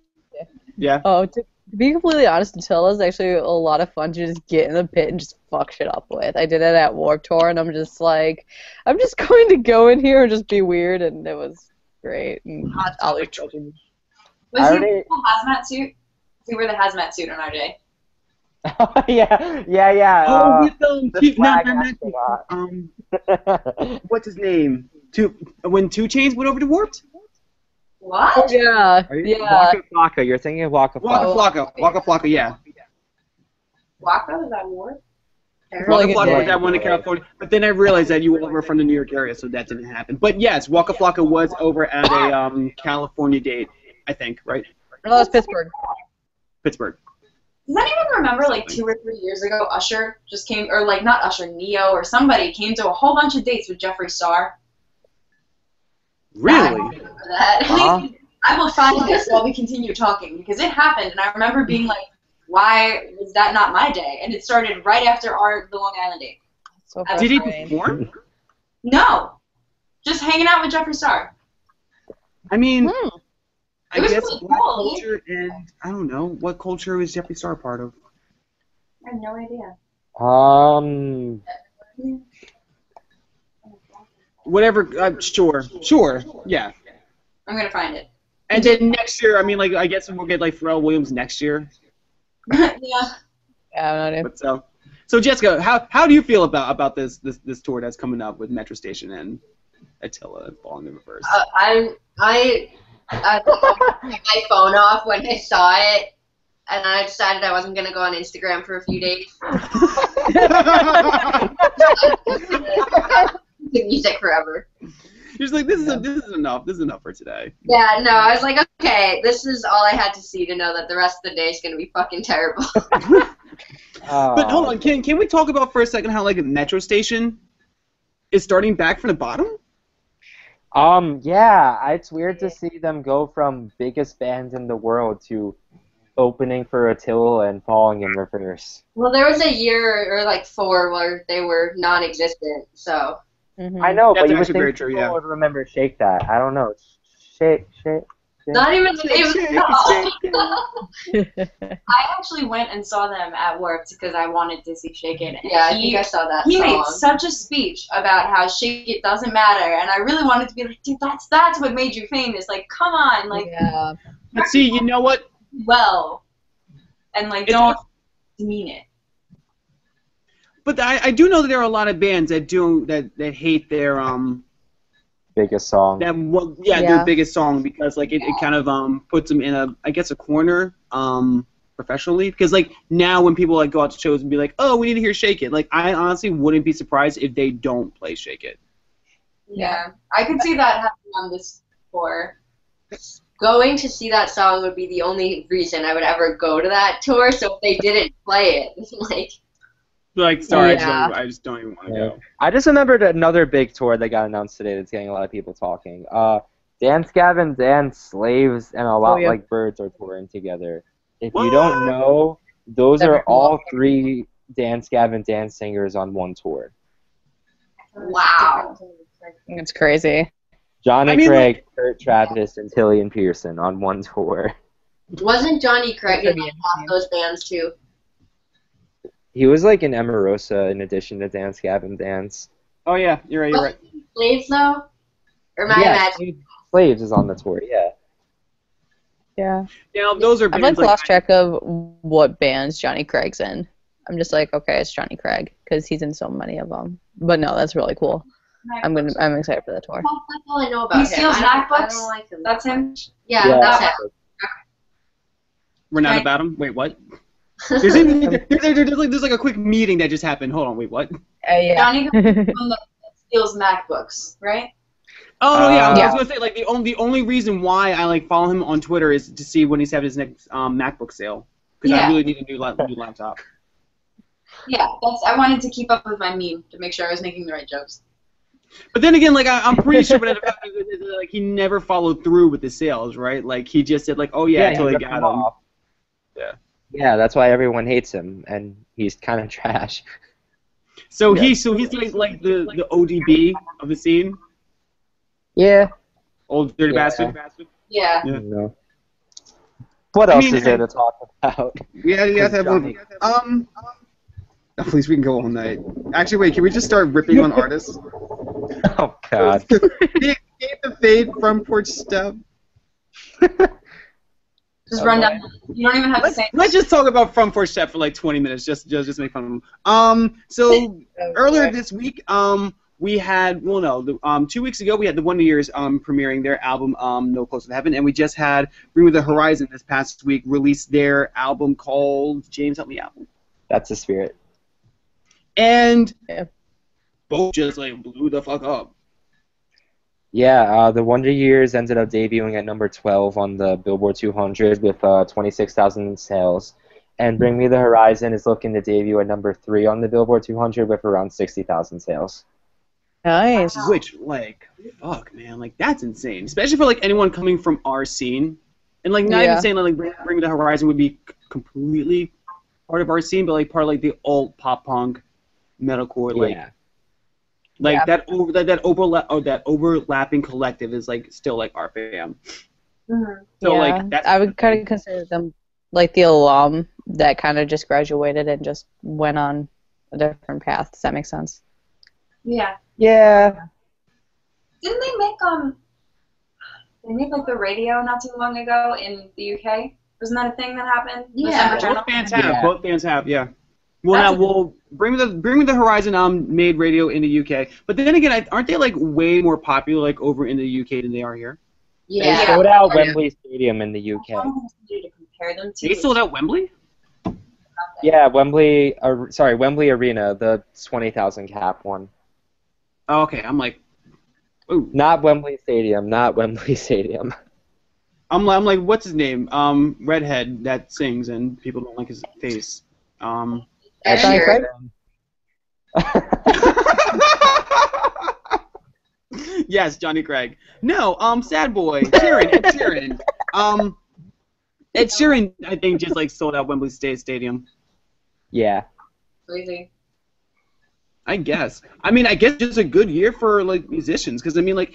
S1: Yeah.
S4: oh, to, to be completely honest, Attila is actually a lot of fun to just get in the pit and just fuck shit up with. I did it at Warped Tour, and I'm just like, I'm just going to go in here and just be weird, and it was great. And
S5: Hot
S4: Ollie's
S5: topic. Was
S3: I
S5: he
S3: already-
S5: wearing a hazmat suit? He wore the hazmat suit on RJ.
S3: yeah, yeah, yeah.
S1: Oh,
S3: uh,
S1: with um,
S3: the
S1: two,
S3: flag
S1: no, not, um, what's his name? Two when 2 Chainz went over to Warped.
S5: What?
S4: Yeah,
S3: Are you
S4: yeah.
S3: Waka Flocka? You're thinking of Waka
S1: Waka
S3: Flocka.
S1: Flocka, Waka Flocka, yeah.
S5: Waka? Is that war?
S1: Waka
S4: good
S1: Flocka was that one in California, but then I realized that you all were from the New York area, so that didn't happen. But yes, Waka Flocka was over at a um, California date, I think, right?
S4: No, that was Pittsburgh.
S1: Pittsburgh.
S5: Does anyone remember like two or three years ago, Usher just came, or like not Usher, Neo or somebody came to a whole bunch of dates with Jeffree Star? I
S1: Really?
S5: remember that.
S3: Huh?
S5: I will find this while we continue talking because it happened, and I remember being like, "Why was that not my day?" And it started right after our the Long Island date.
S4: So
S1: Did he
S4: frustrating.
S1: perform?
S5: No, just hanging out with Jeffree Star.
S1: I mean,
S4: Hmm.
S1: I
S5: It was
S1: guess
S5: really
S1: black
S5: cool.
S1: culture and I don't know what culture was Jeffree Star part of.
S5: I have no idea.
S3: Um,
S1: Whatever. Uh, sure, sure, yeah.
S5: I'm gonna find it.
S1: And then next year, I mean, like I guess we'll get like Pharrell Williams next year.
S5: yeah.
S4: Yeah, I don't know.
S1: But so, so Jessica, how how do you feel about about this this this tour that's coming up with Metro Station and Attila falling in reverse?
S2: Uh, I'm I I took my phone off when I saw it, and I decided I wasn't gonna go on Instagram for a few days. The music forever.
S1: Just like this is this is enough. This is enough for today.
S2: Yeah, no, I was like, okay, this is all I had to see to know that the rest of the day is gonna be fucking terrible.
S1: But hold on, can can we talk about for a second how like Metro Station is starting back from the bottom?
S3: Um, yeah, it's weird to see them go from biggest band in the world to opening for Attila and falling in reverse.
S2: well, there was a year or like four where they were non-existent, so
S4: Mhm.
S3: I know,
S1: That's
S3: but you would think
S1: very true,
S3: people
S1: yeah.
S3: would remember Shake That. I don't know. Shake, shake.
S2: not even the name of the song.
S5: I actually went and saw them at work because I wanted to see Shake It. and
S2: Yeah, I think I saw that
S5: he
S2: song.
S5: made such a speech about how Shake It doesn't matter, and I really wanted to be like, dude, that's that's what made you famous. Like, come on, like,
S4: yeah.
S1: But see, you know what?
S5: well, and like,
S1: It's-
S5: don't demean it.
S1: But I, I do know that there are a lot of bands that do that that hate their um
S3: Biggest song.
S1: that one yeah,
S4: Yeah.
S1: their biggest song because like it, it kind of um puts them in a I guess a corner um professionally because like now when people like go out to shows and be like oh we need to hear Shake It like I honestly wouldn't be surprised if they don't play Shake It.
S5: Yeah, I could see that happening on this tour.
S2: Going to see that song would be the only reason I would ever go to that tour. So if they didn't play it, like
S1: Like sorry I, just don't, I just don't even want to
S3: Yeah.
S1: go.
S3: I just remembered another big tour that got announced today that's getting a lot of people talking. Uh, Dance Gavin, Dance Slaves, and a lot
S4: yeah.
S3: like Birds are touring together. If
S1: What?
S3: you don't know, those
S4: That'd be
S3: are
S4: cool.
S3: all three Dance Gavin Dance singers on one tour.
S5: Wow.
S4: It's crazy.
S3: Johnny
S1: I mean,
S3: Craig, Kurt Travis, and Tillian Pearson on one tour.
S2: wasn't Johnny Craig in
S4: could be
S2: like, half those bands too?
S3: He was like in Emarosa in addition to Dance Gavin Dance.
S1: Oh yeah, you're right. You're right.
S2: Slaves though, or am I
S3: yeah,
S2: imagining?
S3: Slaves is on the tour, yeah.
S4: Yeah.
S1: Now those are
S4: I've
S1: bands
S4: like
S1: like
S4: lost track of what bands Johnny Craig's in. I'm just like, okay, it's Johnny Craig because he's in so many of them. But no, that's really cool. I'm gonna, I'm excited for the tour.
S2: That's all I know about
S5: He
S2: him.
S5: steals
S2: I don't, I
S5: MacBooks?
S2: don't like him.
S5: That's him.
S2: Yeah,
S3: yeah,
S2: that's him.
S1: we're not
S5: Right.
S1: about them. Wait, what? There's, even, there, there- there's, like, there's like a quick meeting that just happened. Hold on, wait, what?
S4: Uh, yeah.
S5: Johnny Craig is the one that steals MacBooks, right?
S1: Oh yeah, I was
S3: Uh,
S1: gonna say like the only the only reason why I like follow him on Twitter is to see when he's having his next um, MacBook sale because I really need a new, la- new laptop.
S5: Yeah, that's. I wanted to keep up with my meme to make sure I was making the right jokes.
S1: But then again, like I, I'm pretty sure, but like he never followed through with the sales, right? Like he just said like, oh yeah,
S3: he
S1: until he
S3: ripped
S1: got
S3: them
S1: them.
S3: off.
S1: Yeah.
S3: Yeah, that's why everyone hates him, and he's kind of trash.
S1: So
S3: Yeah.
S1: he so he's like like the the ODB of the scene,
S3: Yeah.
S1: old dirty
S3: Yeah.
S1: bastard.
S2: Yeah.
S1: Yeah.
S3: No. What
S1: I
S3: else
S1: mean,
S3: is there to talk about?
S1: Yeah, you have have
S3: Johnny.
S1: Um. Oh, please, we can go all night. Actually, wait. Can we just start ripping on artists?
S3: Oh God.
S1: the the fade Front Porch Step.
S5: Just run down. You don't even have to
S1: Let's,
S5: say.
S1: let's just talk about Front Porch Step for like 20 minutes, just just just make fun of them. Um, so earlier this week, um, we had well, no, the, um, two weeks ago we had the Wonder Years um premiering their album um No Closer to Heaven, and we just had Bring Me the Horizon this past week release their album called James Help Me Out,
S3: That's the spirit.
S1: and
S4: Yeah.
S1: both just like blew the fuck up.
S3: Yeah, uh, the Wonder Years ended up debuting at number 12 on the Billboard 200 with uh, 26,000 sales. And Bring Me the Horizon is looking to debut at number 3 on the Billboard 200 with around 60,000 sales.
S4: Nice.
S1: Which like fuck man, like that's insane, especially for like anyone coming from our scene, and like not
S4: Yeah.
S1: even saying like Bring, Bring Me the Horizon would be c- completely part of our scene, but like part of like the old pop punk, metalcore like
S3: yeah.
S1: Like
S4: Yeah.
S1: that over that, that overlap or that overlapping collective is like still like our fam.
S5: Mhm.
S1: So
S4: yeah,
S1: like that's
S4: I would kind of consider them like the alum that kind of just graduated and just went on a different path. Does that make sense?
S5: Yeah.
S3: Yeah.
S5: Didn't they make um? They made like the radio not too long ago in the UK. Wasn't that a thing that happened?
S2: Yeah.
S1: Both
S5: Journal?
S1: fans have.
S3: Yeah.
S1: Both fans have. Yeah. Well,
S5: That's
S1: now we'll bring Me the bring Me the Horizon um made radio in the UK, but then again, I- aren't they like way more popular like over in the UK than they are here?
S3: They
S2: Yeah.
S3: sold out
S2: I.
S3: Wembley Stadium in the UK.
S5: How long do to compare them to?
S1: They sold out Wembley.
S3: Yeah, Wembley. Ar- sorry, Wembley Arena, the twenty thousand cap one.
S1: Oh, okay, I'm like, ooh,
S3: Not Wembley Stadium. Not Wembley Stadium.
S1: I'm like, I'm like, what's his name? Um, redhead that sings and people don't like his face. Um.
S2: Ed
S3: Johnny
S2: Sheeran.
S1: yes, Johnny Craig. No, um, Sad Boy, Sheeran, Ed Sheeran. Um, Ed Sheeran, I think, just like sold out Wembley State Stadium.
S3: yeah.
S5: Crazy.
S1: I guess. I mean, I guess just a good year for like musicians, because I mean, like,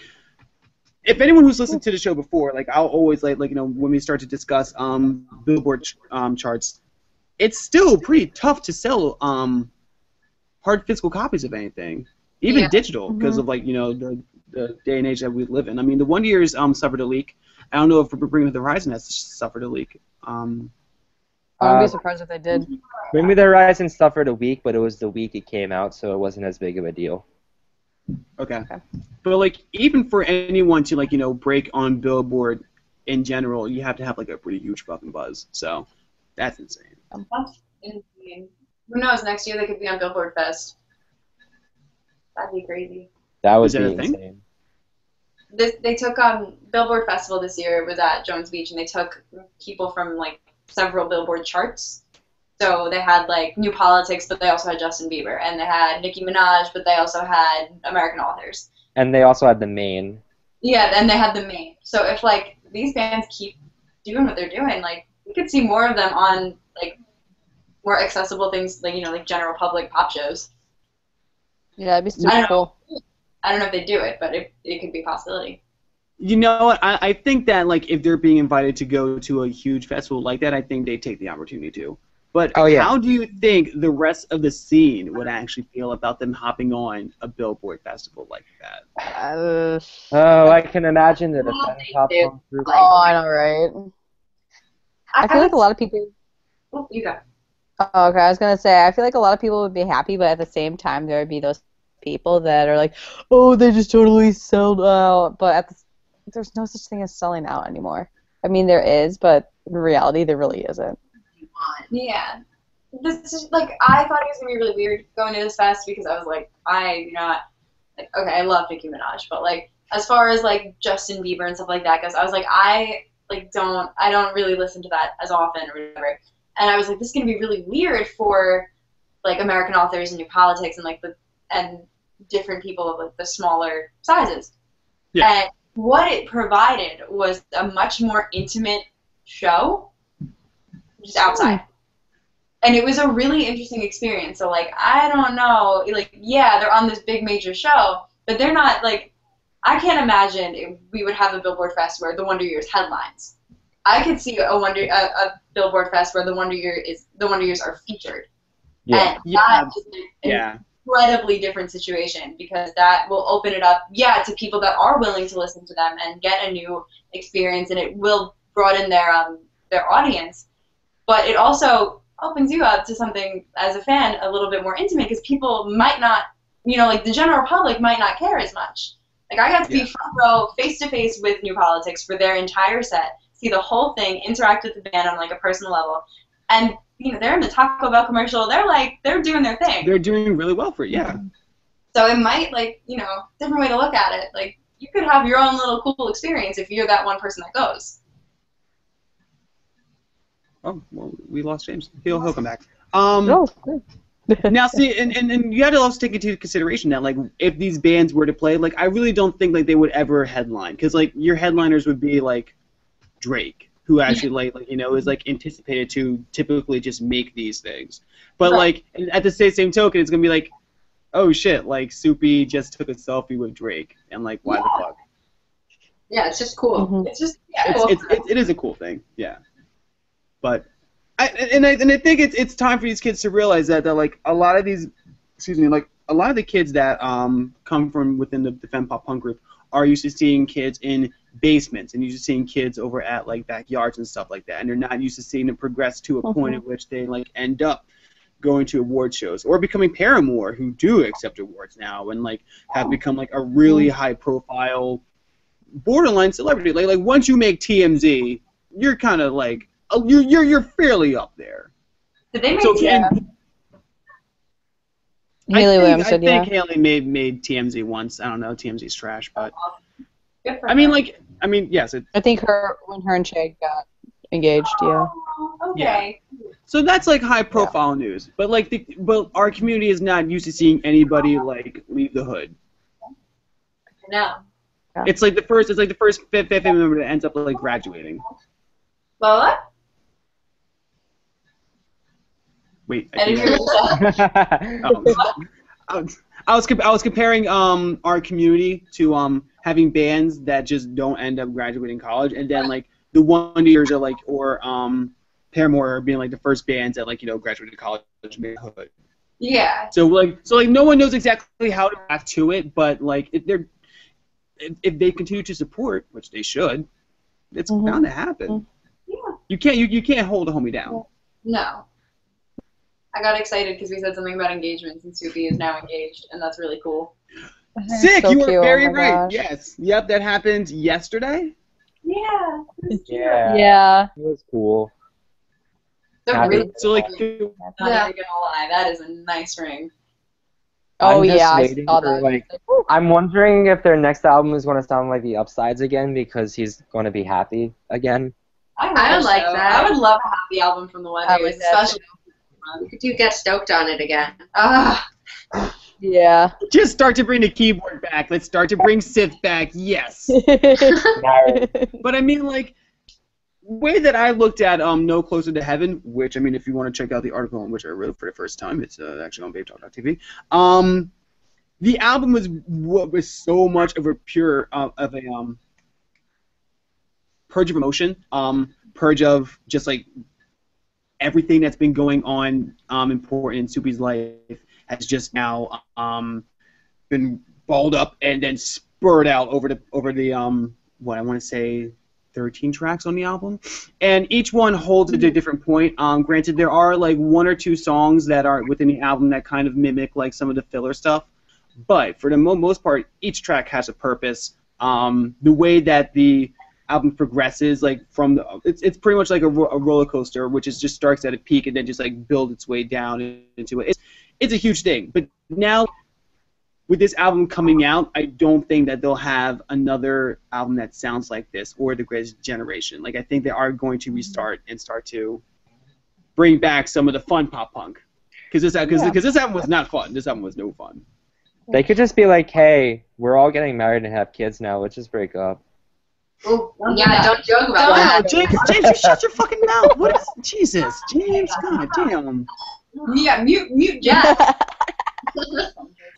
S1: if anyone who's listened to the show before, like, I'll always like, like you know, when we start to discuss um Billboard ch- um charts, it's still pretty tough to sell um hard physical copies of anything, even
S2: Yeah.
S1: digital, because of like you know the the day and age that we live in. I mean, the Wonder Years um suffered a leak. I don't know if Bring Me the Horizon has suffered a leak. Um,
S4: I wouldn't
S3: Uh,
S4: be surprised if they did.
S3: Bring Me the Horizon suffered a week, but it was the week it came out, so it wasn't as big of a deal.
S1: Okay.
S4: Okay.
S1: But like even for anyone to like you know break on Billboard in general, you have to have like a pretty huge fucking buzz. So that's insane.
S5: That's insane. Who knows? Next year they could be on Billboard Fest. That'd be crazy.
S3: That would
S1: Is that
S3: be
S1: a thing?
S3: insane.
S5: This, they took um Billboard Festival this year. It was at Jones Beach, and they took people from like several Billboard charts. So they had like New Politics, but they also had Justin Bieber, and they had Nicki Minaj, but they also had American authors.
S3: And they also had the Maine.
S5: Yeah, and they had the Maine. So if like these bands keep doing what they're doing, like we could see more of them on like more accessible things, like you know, like general public pop shows.
S4: Yeah, it'd be
S5: I
S4: super
S5: don't
S4: cool.
S5: I don't know if they do it, but it, it could be a possibility.
S1: You know what? I, I think that like if they're being invited to go to a huge festival like that, I think they take the opportunity to. But
S3: Oh, yeah.
S1: how do you think the rest of the scene would actually feel about them hopping on a Billboard festival like that?
S4: Uh,
S3: Oh, I can imagine the
S2: Well,
S3: defense
S2: they
S3: pop
S2: do.
S3: punk
S4: oh, I know, right? I feel like a lot of people.
S5: Oh, you go.
S4: Oh, okay, I was gonna say I feel like a lot of people would be happy, but at the same time there would be those people that are like, oh, they just totally sold out. But at the, there's no such thing as selling out anymore. I mean, there is, but in reality, there really isn't.
S5: Yeah. This is like I thought it was gonna be really weird going to this fest because I was like, I do not like okay, I love Nicki Minaj, but like as far as like Justin Bieber and stuff like that goes, I was like, I like don't I don't really listen to that as often or whatever. And I was like, this is gonna be really weird for like American authors and New Politics and like the and different people of like the smaller sizes.
S1: Yeah.
S5: And what it provided was a much more intimate show just outside. And it was a really interesting experience. So like I don't know, like yeah, they're on this big major show, but they're not like I can't imagine if we would have a Billboard Fest where the Wonder Years headlines. I could see a Wonder a, a Billboard Fest where the Wonder Year is the Wonder Years are featured.
S3: Yeah.
S5: And
S1: Yeah.
S5: that is an
S1: Yeah.
S5: incredibly different situation because that will open it up, yeah, to people that are willing to listen to them and get a new experience, and it will broaden their um their audience. But it also opens you up to something as a fan a little bit more intimate because people might not, you know, like the general public might not care as much. Like I got to
S1: Yeah.
S5: be front row, face to face with New Politics for their entire set, see the whole thing, interact with the band on like a personal level, and you know they're in the Taco Bell commercial. They're like they're doing their thing.
S1: They're doing really well for it. Yeah.
S5: So it might like you know different way to look at it. Like you could have your own little cool experience if you're that one person that goes.
S1: Oh well, we lost James. He'll he'll come back. Um.
S4: Oh, good.
S1: now see and, and, and you have to also take into consideration that like if these bands were to play like i really don't think like they would ever headline because like your headliners would be like drake who actually like, like you know is like anticipated to typically just make these things but
S5: Right.
S1: like at the same, same token it's gonna be like oh shit, like Soupy just took a selfie with Drake, and like why the fuck?
S2: Yeah, it's just cool.
S4: Mhm.
S5: It's just yeah.
S1: It's, it's, it, it is a cool thing, yeah. But I and I and I think it's it's time for these kids to realize that that like a lot of these, excuse me, like a lot of the kids that um come from within the, the fem pop punk group are used to seeing kids in basements and used to seeing kids over at like backyards and stuff like that, and they're not used to seeing them progress to a point
S4: Mhm.
S1: at which they like end up going to award shows or becoming Paramore who do accept awards now and like have become like a really high profile borderline celebrity. Like like once you make TMZ, you're kind of like uh, you're you're you're fairly up there.
S5: Did they make
S1: So
S5: yeah.
S1: And
S4: Hayley
S1: I think,
S4: Williams
S1: I
S4: said, yeah.
S1: think Hayley made made TMZ once. I don't know. TMZ's trash, but I mean like I mean yes. It,
S4: I think her when her and Chad got engaged, yeah.
S5: Oh, okay.
S1: so that's like high profile news. But like the but our community is not used to seeing anybody like leave the hood.
S5: No.
S1: It's like the first it's like the first fifth family member that ends up like graduating.
S5: Lola?
S1: Wait, I
S5: I didn't
S1: can't-
S5: hear what you said.
S1: Oh. I was, I was I was comparing um our community to um having bands that just don't end up graduating college, and then like the Wonder Years are like or um Paramore being like the first bands that like you know graduated college and made hood.
S5: Yeah.
S1: So like so like no one knows exactly how to react to it, but like if they're if, if they continue to support, which they should, it's
S4: Mhm.
S1: bound to happen.
S5: Yeah.
S1: You can't you, you can't hold a homie down.
S5: No. I got excited because we said something about engagements, and Soupy is now engaged, and that's really cool.
S1: Sick,
S4: So
S1: you were
S4: cute, oh
S1: very right.
S4: gosh.
S1: Yes, yep, that happened yesterday.
S5: Yeah.
S3: yeah.
S4: Yeah.
S3: It was cool.
S5: They're really
S1: So like,
S5: not
S2: Yeah.
S5: even gonna lie, that is a nice ring.
S4: Oh
S3: I'm
S4: yeah, I saw
S3: for,
S4: that.
S3: Like, I'm wondering if their next album is going to sound like the Upsides again because he's going to be happy again.
S5: I,
S2: I
S5: hope
S2: would like
S5: so.
S2: that.
S5: I would love a happy album from the one
S4: I
S5: day, especially.
S2: You could do get stoked on it again. Ah,
S4: yeah.
S1: just start to bring the keyboard back. Let's start to bring Sith back. Yes. But I mean, like, way that I looked at um No Closer to Heaven, which I mean, if you want to check out the article on which I wrote for the first time, it's uh, actually on BabeTalk.tv. Um, the album was what was so much of a pure uh, of a um purge of emotion, um, purge of just like everything that's been going on um important in Soupy's life has just now um been balled up and then spurred out over the over the um what I want to say 13 tracks on the album. And each one holds a different point. Um granted there are like one or two songs that are within the album that kind of mimic like some of the filler stuff. But for the mo- most part each track has a purpose. Um the way that the album progresses like from the it's, it's pretty much like a, ro- a roller coaster which is just starts at a peak and then just like build its way down into it it's, it's a huge thing but now with this album coming out, I don't think that they'll have another album that sounds like this or the Greatest Generation. Like I think they are going to restart and start to bring back some of the fun pop punk. Because this because
S4: Yeah.
S1: this album was not fun. This album was no fun.
S3: They could just be like, hey, we're all getting married and have kids now. Let's just break up.
S2: Ooh,
S5: Don't
S2: yeah, don't joke about
S5: Don't
S2: that.
S1: James, James, you shut your fucking mouth. What is Jesus, James? God damn.
S5: Yeah, mute, mute, Jack.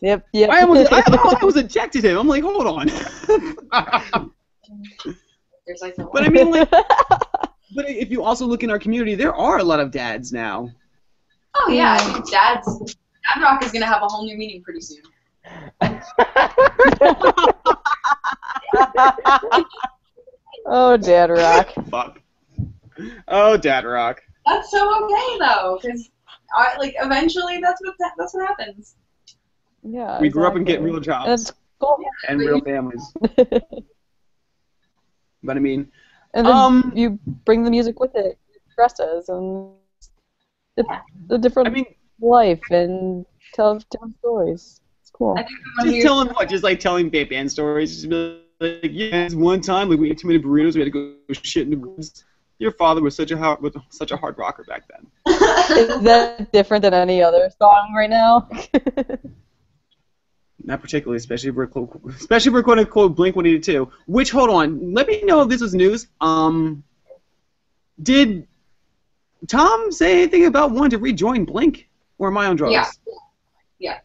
S4: yep. Yep.
S1: I almost, I, I was ejected him. I'm like, hold on.
S2: Like
S1: but I mean, like, but if you also look in our community, there are a lot of dads now.
S5: oh yeah, I mean, Dad's Dad Rock is gonna have a whole new meaning pretty soon.
S4: Oh, Dad Rock.
S1: Fuck. Oh, Dad Rock.
S5: That's so okay though, because like eventually that's what that's what happens.
S4: Yeah.
S1: We grew up and get real jobs
S4: That's cool.
S1: and real families. But I mean,
S4: And then
S1: Um,
S4: you bring the music with it, dresses, and it's a different
S1: I mean,
S4: life and tell different stories. It's cool.
S5: I think the one
S1: just telling what, just like telling big band stories. Just be like, yeah, this one time like we ate too many burritos, we had to go shit in the woods. Your father was such a hard, was such a hard rocker back then.
S4: Is that different than any other song right now?
S1: Not particularly, especially if we're quote, especially if we're quote unquote Blink 182. Which hold on, let me know if this was news. Um, did Tom say anything about wanting to rejoin Blink, or am I on drugs?
S5: Yeah. Yeah.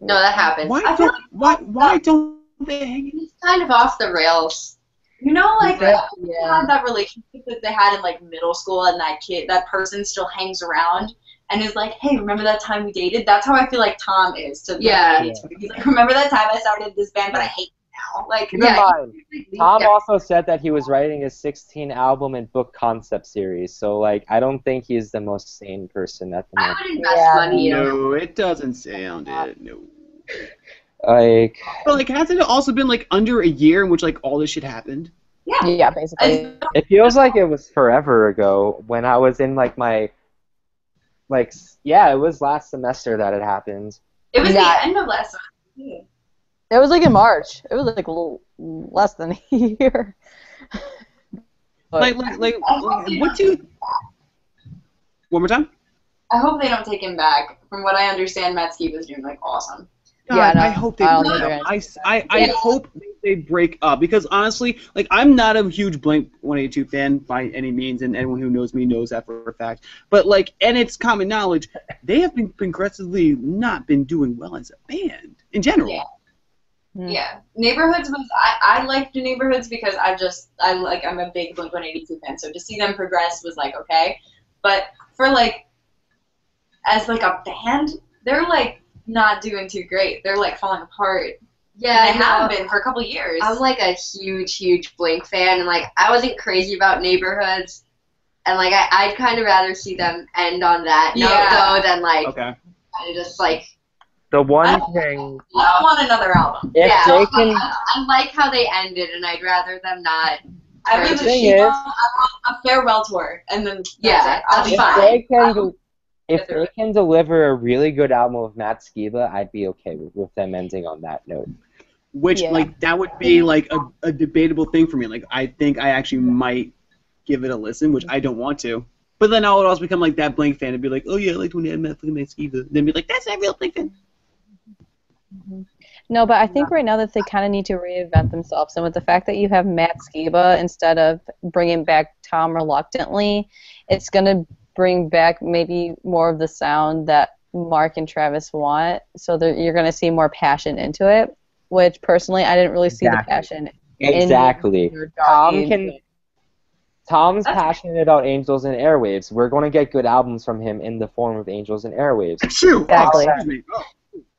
S2: No, that happened.
S1: Why
S5: I
S1: don't why why don't they hang?
S2: He's kind of off the rails.
S5: You know, like
S4: Yeah.
S5: had that relationship that they had in like middle school, and that kid, that person still hangs around and is like, "Hey, remember that time we dated?" That's how I feel like Tom is to
S2: Yeah.
S5: Blink-182. He's like, "Remember that time I started this band, but I hate it now." Like,
S3: Keep
S2: Yeah,
S3: in mind, Tom
S2: Yeah.
S3: also said that he was writing a 16 album and book concept series. So like, I don't think he's the most sane person at the
S2: I
S3: moment.
S2: would invest
S4: Yeah.
S2: money in.
S1: No, it doesn't sound it. No.
S3: Like,
S1: But like, hasn't it also been like under a year in which like all this shit happened?
S5: yeah.
S4: Yeah, basically.
S3: It feels like it was forever ago when I was in like my, like, yeah, it was last semester that it happened.
S5: it was
S4: Yeah.
S5: the end of last semester.
S4: It was like in March. It was like a little less than a year. But-
S1: Like, like, like, like, what do you? One more time.
S5: I hope they don't take him back. From what I understand, Matt Skiba is doing like awesome.
S4: Yeah,
S1: God,
S4: no,
S1: I hope they
S4: I
S1: break up. I, I, I
S2: Yeah.
S1: hope they break up because honestly, like I'm not a huge Blink 182 fan by any means, and anyone who knows me knows that for a fact. But like, and it's common knowledge, they have been progressively not been doing well as a band in general.
S5: Yeah.
S4: Hmm.
S5: Yeah, Neighborhoods was I I liked Neighborhoods because I just I like I'm a big Blink 182 fan, so to see them progress was like okay, but for like as like a band, they're like not doing too great. They're like falling apart.
S2: Yeah,
S5: and they
S2: I
S5: have
S2: know.
S5: been for a couple years.
S2: I'm like a huge, huge Blink fan, and like I wasn't crazy about neighborhoods, and like I, I'd kind of rather see them end on that note
S5: Yeah.
S2: though than like
S1: Okay.
S2: kind of just like
S3: The one
S5: I-
S3: thing,
S5: I don't want another album.
S3: if
S2: yeah.
S3: they can,
S2: I, I like how they ended, and I'd rather them not.
S5: I
S2: The
S5: would
S3: thing
S5: just
S3: is-
S5: a, a farewell tour, and then that's
S2: Yeah,
S5: it. I'll
S2: that's
S5: be
S2: fine.
S3: they can,
S5: I'll-
S3: do- if they can deliver a really good album with Matt Skiba, I'd be okay with, with them ending on that note.
S1: Which
S4: Yeah.
S1: like that would be like a, a debatable thing for me. Like I think I actually might give it a listen, which I don't want to. But then I would also become like that Blink fan and be like, oh yeah, I liked when they had Matt fucking Matt Skiba. Then be like, that's not real Blink fan.
S4: No, but I think right now that they kind of need to reinvent themselves, and with the fact that you have Matt Skiba instead of bringing back Tom reluctantly, it's gonna bring back maybe more of the sound that Mark and Travis want. So that you're gonna see more passion into it, which personally I didn't really see the passion.
S3: Exactly.
S4: In
S3: Tom
S4: Angel.
S3: can. Tom's
S5: That's-
S3: passionate about Angels and Airwaves. We're going to get good albums from him in the form of Angels and Airwaves.
S1: True.
S4: Exactly.
S1: Oh, excuse me. Oh.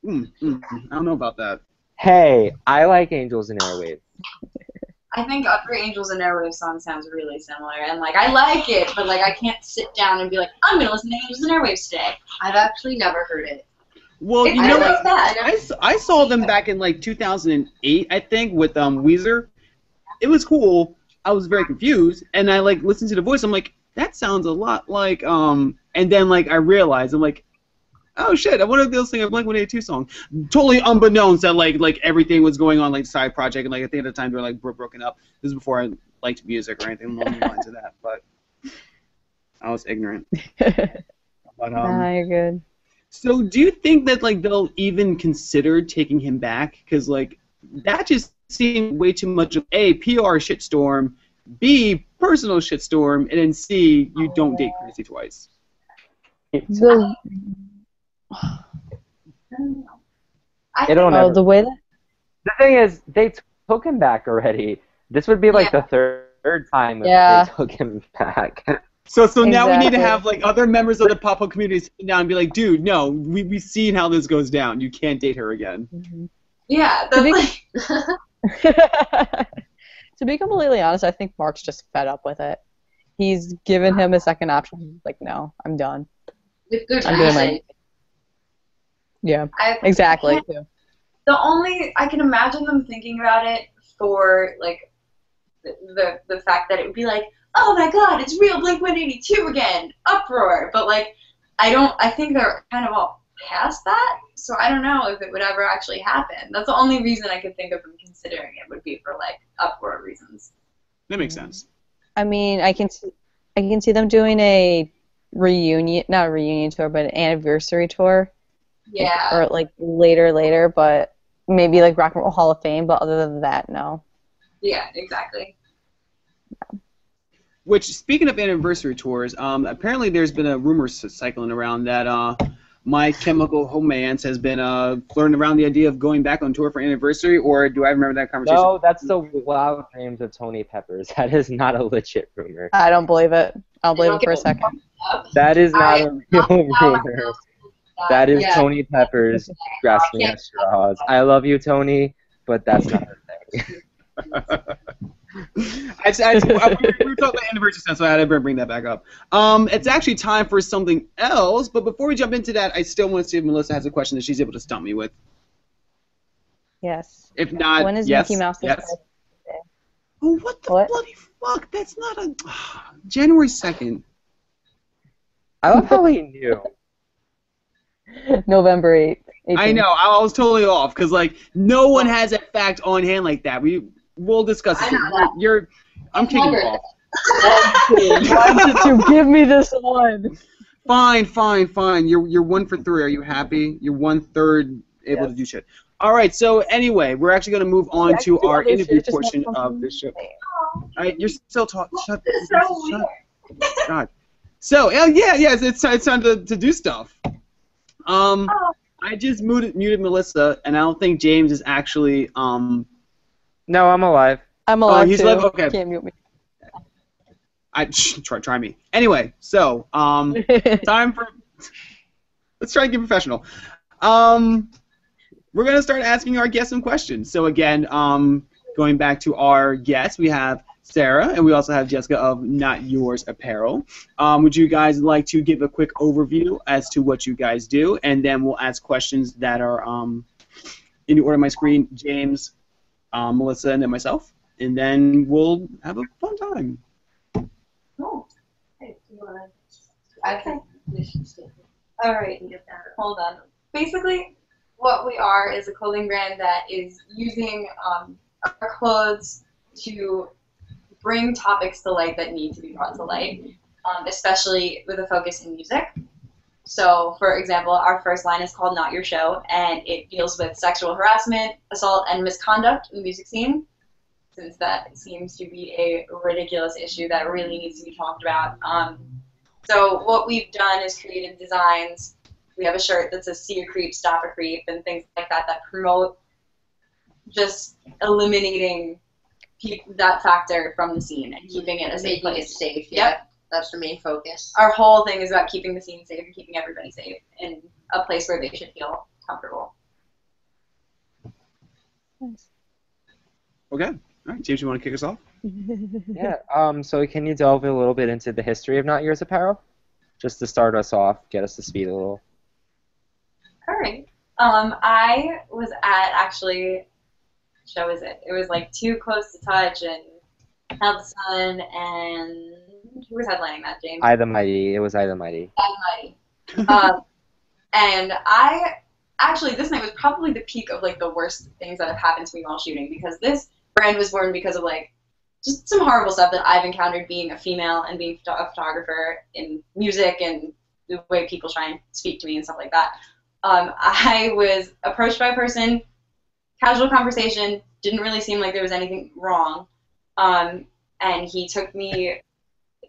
S1: Mm, mm, mm. I don't know about that.
S3: Hey, I like Angels and Airwaves.
S5: I think every Angels and Airwaves song sounds really similar, and like I like it, but like I can't sit down and be like, I'm gonna listen to Angels and Airwaves today.
S2: I've actually never heard it.
S1: Well,
S5: It's
S1: you know
S5: really
S1: what?
S5: bad.
S1: I, s- I saw them back in like 2008, I think, with um Weezer. It was cool. I was very confused, and I like listened to the voice. I'm like, that sounds a lot like um. And then like I realized, I'm like, oh shit, I wonder if they'll sing a Blink 182 song. Totally unbeknownst that like like everything was going on like side project, and like I think at the time they were like broken up. This is before I liked music or anything along the lines of that, but I was ignorant. But um.
S4: nah, you're good.
S1: So do you think that like they'll even consider taking him back? Because like that just seemed way too much of a PR shitstorm, b personal shitstorm, and then c you don't date Crazy twice.
S4: The,
S5: I don't know. I
S3: It'll
S5: think-
S4: oh, the way that
S3: The thing is, they took him back already. This would be like the third, third time if
S4: Yeah.
S3: they took him back.
S1: So so now we need to have like other members of the pop punk community sit down and be like, dude, no, we we seen how this goes down. You can't date her again. Mm-hmm.
S5: yeah,
S4: To be-
S5: like
S4: to be completely honest, I think Mark's just fed up with it. He's given him a second option. He's like, no, I'm done.
S2: With good
S4: I'm doing my-
S2: reason.
S4: Yeah,
S5: I,
S4: exactly.
S5: the only I can imagine them thinking about it for like the the, the fact that it would be like, oh my god, it's real Blink 182 again, uproar. But like, I don't. I think they're kind of all past that, so I don't know if it would ever actually happen. That's the only reason I could think of them considering it would be for like uproar reasons.
S1: That makes sense.
S4: I mean, I can see, I can see them doing a reunion, not a reunion tour, but an anniversary tour,
S5: Yeah.
S4: or like later, later, but maybe like Rock and Roll Hall of Fame. But other than that, no.
S5: Yeah. Exactly.
S1: Which, speaking of anniversary tours, um, apparently there's been a rumor cycling around that uh, My Chemical Romance has been uh, flirting around the idea of going back on tour for anniversary, or do I remember that conversation?
S3: No, that's the wild dreams of Tony Peppers. That is not a legit rumor.
S4: I don't believe it. I don't believe it for a second.
S3: That is not
S2: I-
S3: a real rumor. That is
S2: Yeah.
S3: Tony Peppers grasping at straws. I love you, Tony, but that's not a thing.
S1: I, I, I- we were talking about anniversary stuff, so I had to bring that back up. Um, it's actually time for something else, but before we jump into that, I still want to see if Melissa has a question that she's able to stump me with.
S4: Yes.
S1: If not,
S4: when is
S1: yes,
S4: Mickey Mouse's
S1: yes.
S4: birthday?
S1: Oh, what the
S4: What?
S1: bloody fuck? That's not a January second.
S3: I love how he knew.
S4: November 8th.
S1: I know. I was totally off because like no one has that fact on hand like that. We we'll discuss it.
S2: know that.
S1: You're. I'm kicking you off.
S4: Why did you give me this one?
S1: Fine, fine, fine. You're you're one for three. Are you happy? You're one third able
S4: Yes.
S1: to do shit. All right. So anyway, we're actually going to move on
S4: I
S1: to our interview
S4: shit, just not
S1: portion of
S4: something-
S1: this show. All right. You're still talking. Shut.
S5: This is so
S1: shut.
S5: weird.
S1: God. So yeah, yeah, yeah. It's, it's, it's time to, to do stuff. Um,
S5: Oh.
S1: I just muted, muted Melissa, and I don't think James is actually um.
S3: No, I'm alive.
S4: I'm alive
S1: Oh, he's
S4: too.
S1: alive? Okay.
S4: Can't mute me.
S1: I try try me. Anyway, so um, time for let's try and get professional. Um, we're gonna start asking our guests some questions. So again, um, going back to our guests, we have Sarah and we also have Jessica of Not Yours Apparel. Um, would you guys like to give a quick overview as to what you guys do, and then we'll ask questions that are um, in the order of my screen: James, um, Melissa, and then myself, and then we'll have a fun time.
S5: Oh,
S2: Okay.
S5: all right. Hold on. Basically, what we are is a clothing brand that is using um, our clothes to bring topics to light that need to be brought to light, um, especially with a focus in music. So, for example, our first line is called Not Your Show, and it deals with sexual harassment, assault, and misconduct in the music scene, since that seems to be a ridiculous issue that really needs to be talked about. Um, so, what we've done is created designs we have a shirt that says "See a creep, stop a creep" and things like that that promote just eliminating pe- that factor from the scene and keeping it a safe
S2: Making it safe. Yeah.
S5: Yep.
S2: That's the main focus.
S5: Our whole thing is about keeping the scene safe and keeping everybody safe in a place where they should feel comfortable.
S1: Okay. All right, James, you want to kick us off?
S3: Yeah. Um. So can you delve a little bit into the history of Not Yours Apparel, just to start us off, get us to speed a little?
S5: All right. Um, I was at actually, what show is it? It was like Too Close to Touch and Hail the Sun and who was headlining that? James.
S3: I the Mighty. It was I the Mighty.
S5: I the Mighty. um, and I actually this night was probably the peak of like the worst things that have happened to me while shooting because this brand was born because of like just some horrible stuff that I've encountered being a female and being a photographer in music and the way people try and speak to me and stuff like that. Um, I was approached by a person, casual conversation, didn't really seem like there was anything wrong, um, and he took me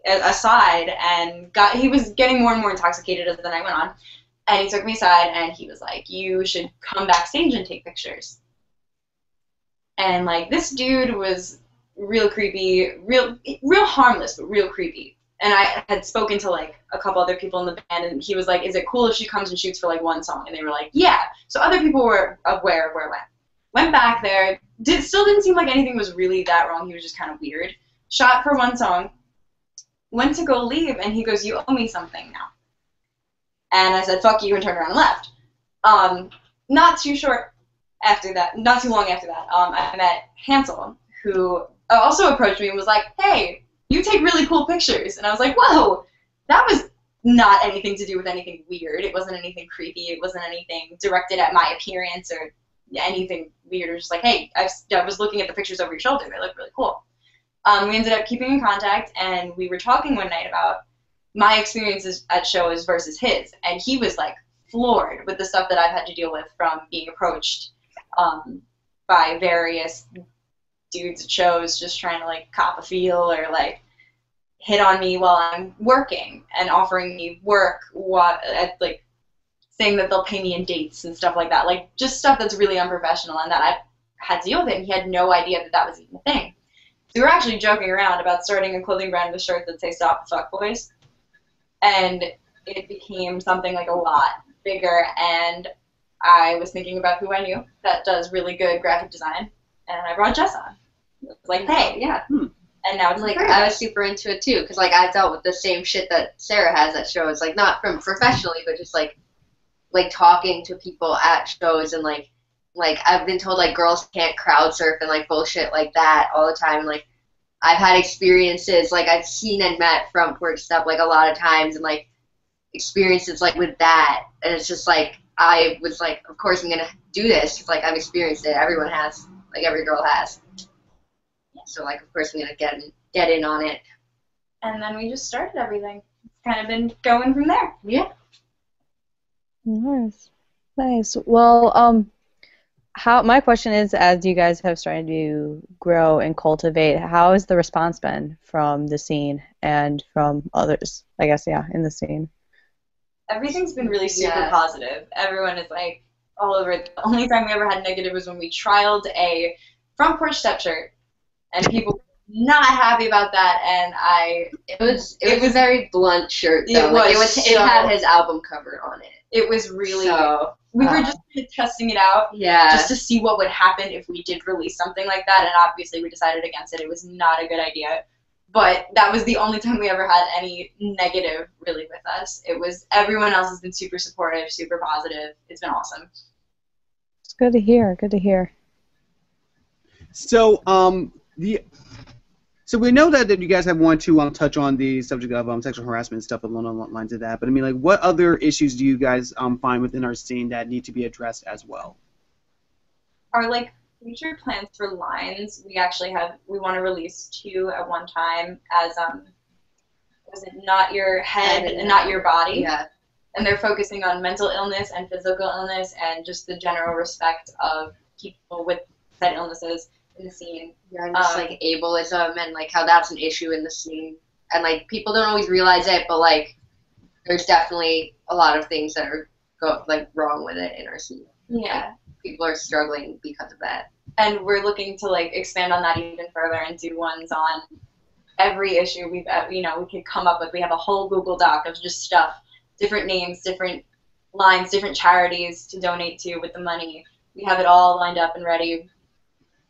S5: aside and got he was getting more and more intoxicated as the night went on. And he took me aside and he was like you should come backstage and take pictures. And like this dude was real creepy real real harmless but real creepy. And i had spoken to like a couple other people in the band and he was like is it cool if she comes and shoots for like one song? And they were like yeah. So other people were aware of where it went went back there did still didn't seem like anything was really that wrong he was just kind of weird shot for one song went to go leave, and he goes, "You owe me something now." And I said, "Fuck you," and turned around and left. Um, not too short after that, not too long after that, um, I met Hansel, who also approached me and was like, "Hey, you take really cool pictures," and I was like, "Whoa, that was." Not anything to do with anything weird. It wasn't anything creepy. It wasn't anything directed at my appearance or anything weird. It was just like, hey, I was, looking at the pictures over your shoulder. They look really cool. Um, we ended up keeping in contact, and we were talking one night about my experiences at shows versus his, and he was like floored with the stuff that I've had to deal with from being approached um, by various dudes at shows just trying to like cop a feel or like hit on me while I'm working and offering me work while, at like saying that they'll pay me in dates and stuff like that. Like just stuff that's really unprofessional and that I had to deal with it. And he had no idea that that was even a thing. So we were actually joking around about starting a clothing brand with shirts that say "Stop the Fuck Boys," and it became something like a lot bigger. And I was thinking about who I knew that does really good graphic design, and I brought Jess on. Like, hey,
S2: yeah. Hmm.
S5: and now it's
S2: like I was super into it too, because like I've dealt with the same shit that Sarah has at shows, like not from professionally, but just like like talking to people at shows and like like I've been told like girls can't crowd surf and like bullshit like that all the time. Like I've had experiences like I've seen and met Front Porch Step like a lot of times and like experiences like with that, and it's just like I was like, of course I'm gonna do this because like I've experienced it. Everyone has, like every girl has. So like of course I'm gonna get in, get in on it.
S5: and then we just started everything. It's kind of been going from there.
S2: Yeah.
S4: Nice, nice. Well, um, how my question is, as you guys have started to grow and cultivate, how has the response been from the scene and from others? I guess, yeah, in the scene.
S5: Everything's been really super
S2: Yeah.
S5: positive. Everyone is like all over it. The only time we ever had negative was when we trialed a front porch step shirt, and people were not happy about that. And I,
S2: It was it,
S5: It
S2: was,
S5: was-
S2: a very blunt shirt
S5: It
S2: though. Like, it
S5: was
S2: was it had his album cover on it.
S5: it was really.
S2: so
S5: we were
S2: uh,
S5: just kind of testing it out.
S2: yeah.
S5: just to see what would happen if we did release something like that. And obviously, we decided against it. It was not a good idea. But that was the only time we ever had any negative really with us. It was everyone else has been super supportive, super positive. It's been awesome.
S4: It's good to hear. Good to hear.
S1: So, um, the so we know that, that you guys have wanted to um, touch on the subject of um, sexual harassment and stuff along the lines of that. But I mean, like, what other issues do you guys um, find within our scene that need to be addressed as well?
S5: Our like future plans for lines, we actually have we want to release two at one time as um was it not your head
S2: Head and
S5: and not your body?
S2: yeah.
S5: and they're focusing on mental illness and physical illness and just the general respect of people with said illnesses in the scene.
S2: Yeah, and just
S5: Um,
S2: like ableism and like how that's an issue in the scene. And like people don't always realize it, but like there's definitely a lot of things that are go like wrong with it in our scene.
S5: Yeah.
S2: People are struggling because of that.
S5: And we're looking to like expand on that even further and do ones on every issue we've uh, you know we could come up with. We have a whole Google Doc of just stuff, different names, different lines, different charities to donate to with the money. We have it all lined up and ready.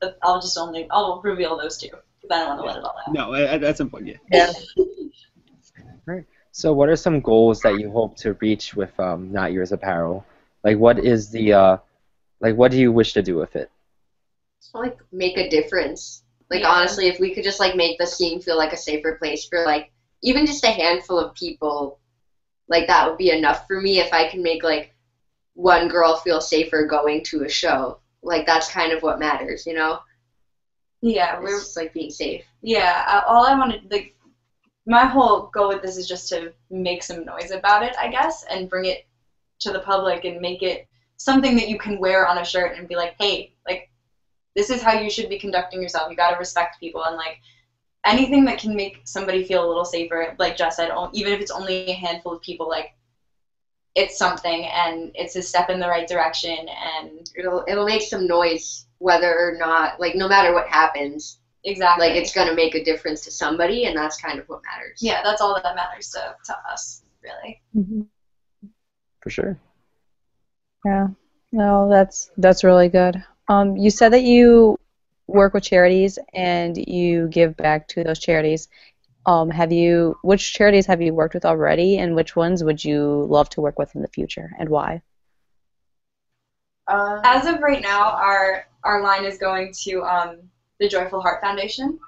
S5: But I'll just only I'll reveal those two because I don't want to let it all out.
S1: No, uh, that's important. Yeah. Right.
S3: So, what are some goals that you hope to reach with um, Not Yours Apparel? Like, what is the, uh, like, what do you wish to do with it?
S2: Just like make a difference. Like
S5: Yeah.
S2: honestly, if we could just like make the scene feel like a safer place for like even just a handful of people, like that would be enough for me if I can make like one girl feel safer going to a show. Like that's kind of what matters, you know?
S5: Yeah, we're
S2: just like being safe.
S5: Yeah, I- all I wanted, like, my whole goal with this is just to make some noise about it, I guess, and bring it to the public and make it something that you can wear on a shirt and be like, hey, like, this is how you should be conducting yourself. You got to respect people and like anything that can make somebody feel a little safer. Like Jess said, even if it's only a handful of people, like, it's something and it's a step in the right direction and
S2: It'll it'll make some noise whether or not like no matter what happens.
S5: exactly
S2: Like it's gonna make a difference to somebody and that's kind of what matters.
S5: yeah, that's all that matters to, to us, really.
S4: hmm
S3: For sure.
S4: Yeah. No, that's that's really good. Um, you said that you work with charities and you give back to those charities. Um, have you which charities have you worked with already, and which ones would you love to work with in the future, and why?
S2: Um,
S5: As of right now, our our line is going to um, the Joyful Heart Foundation,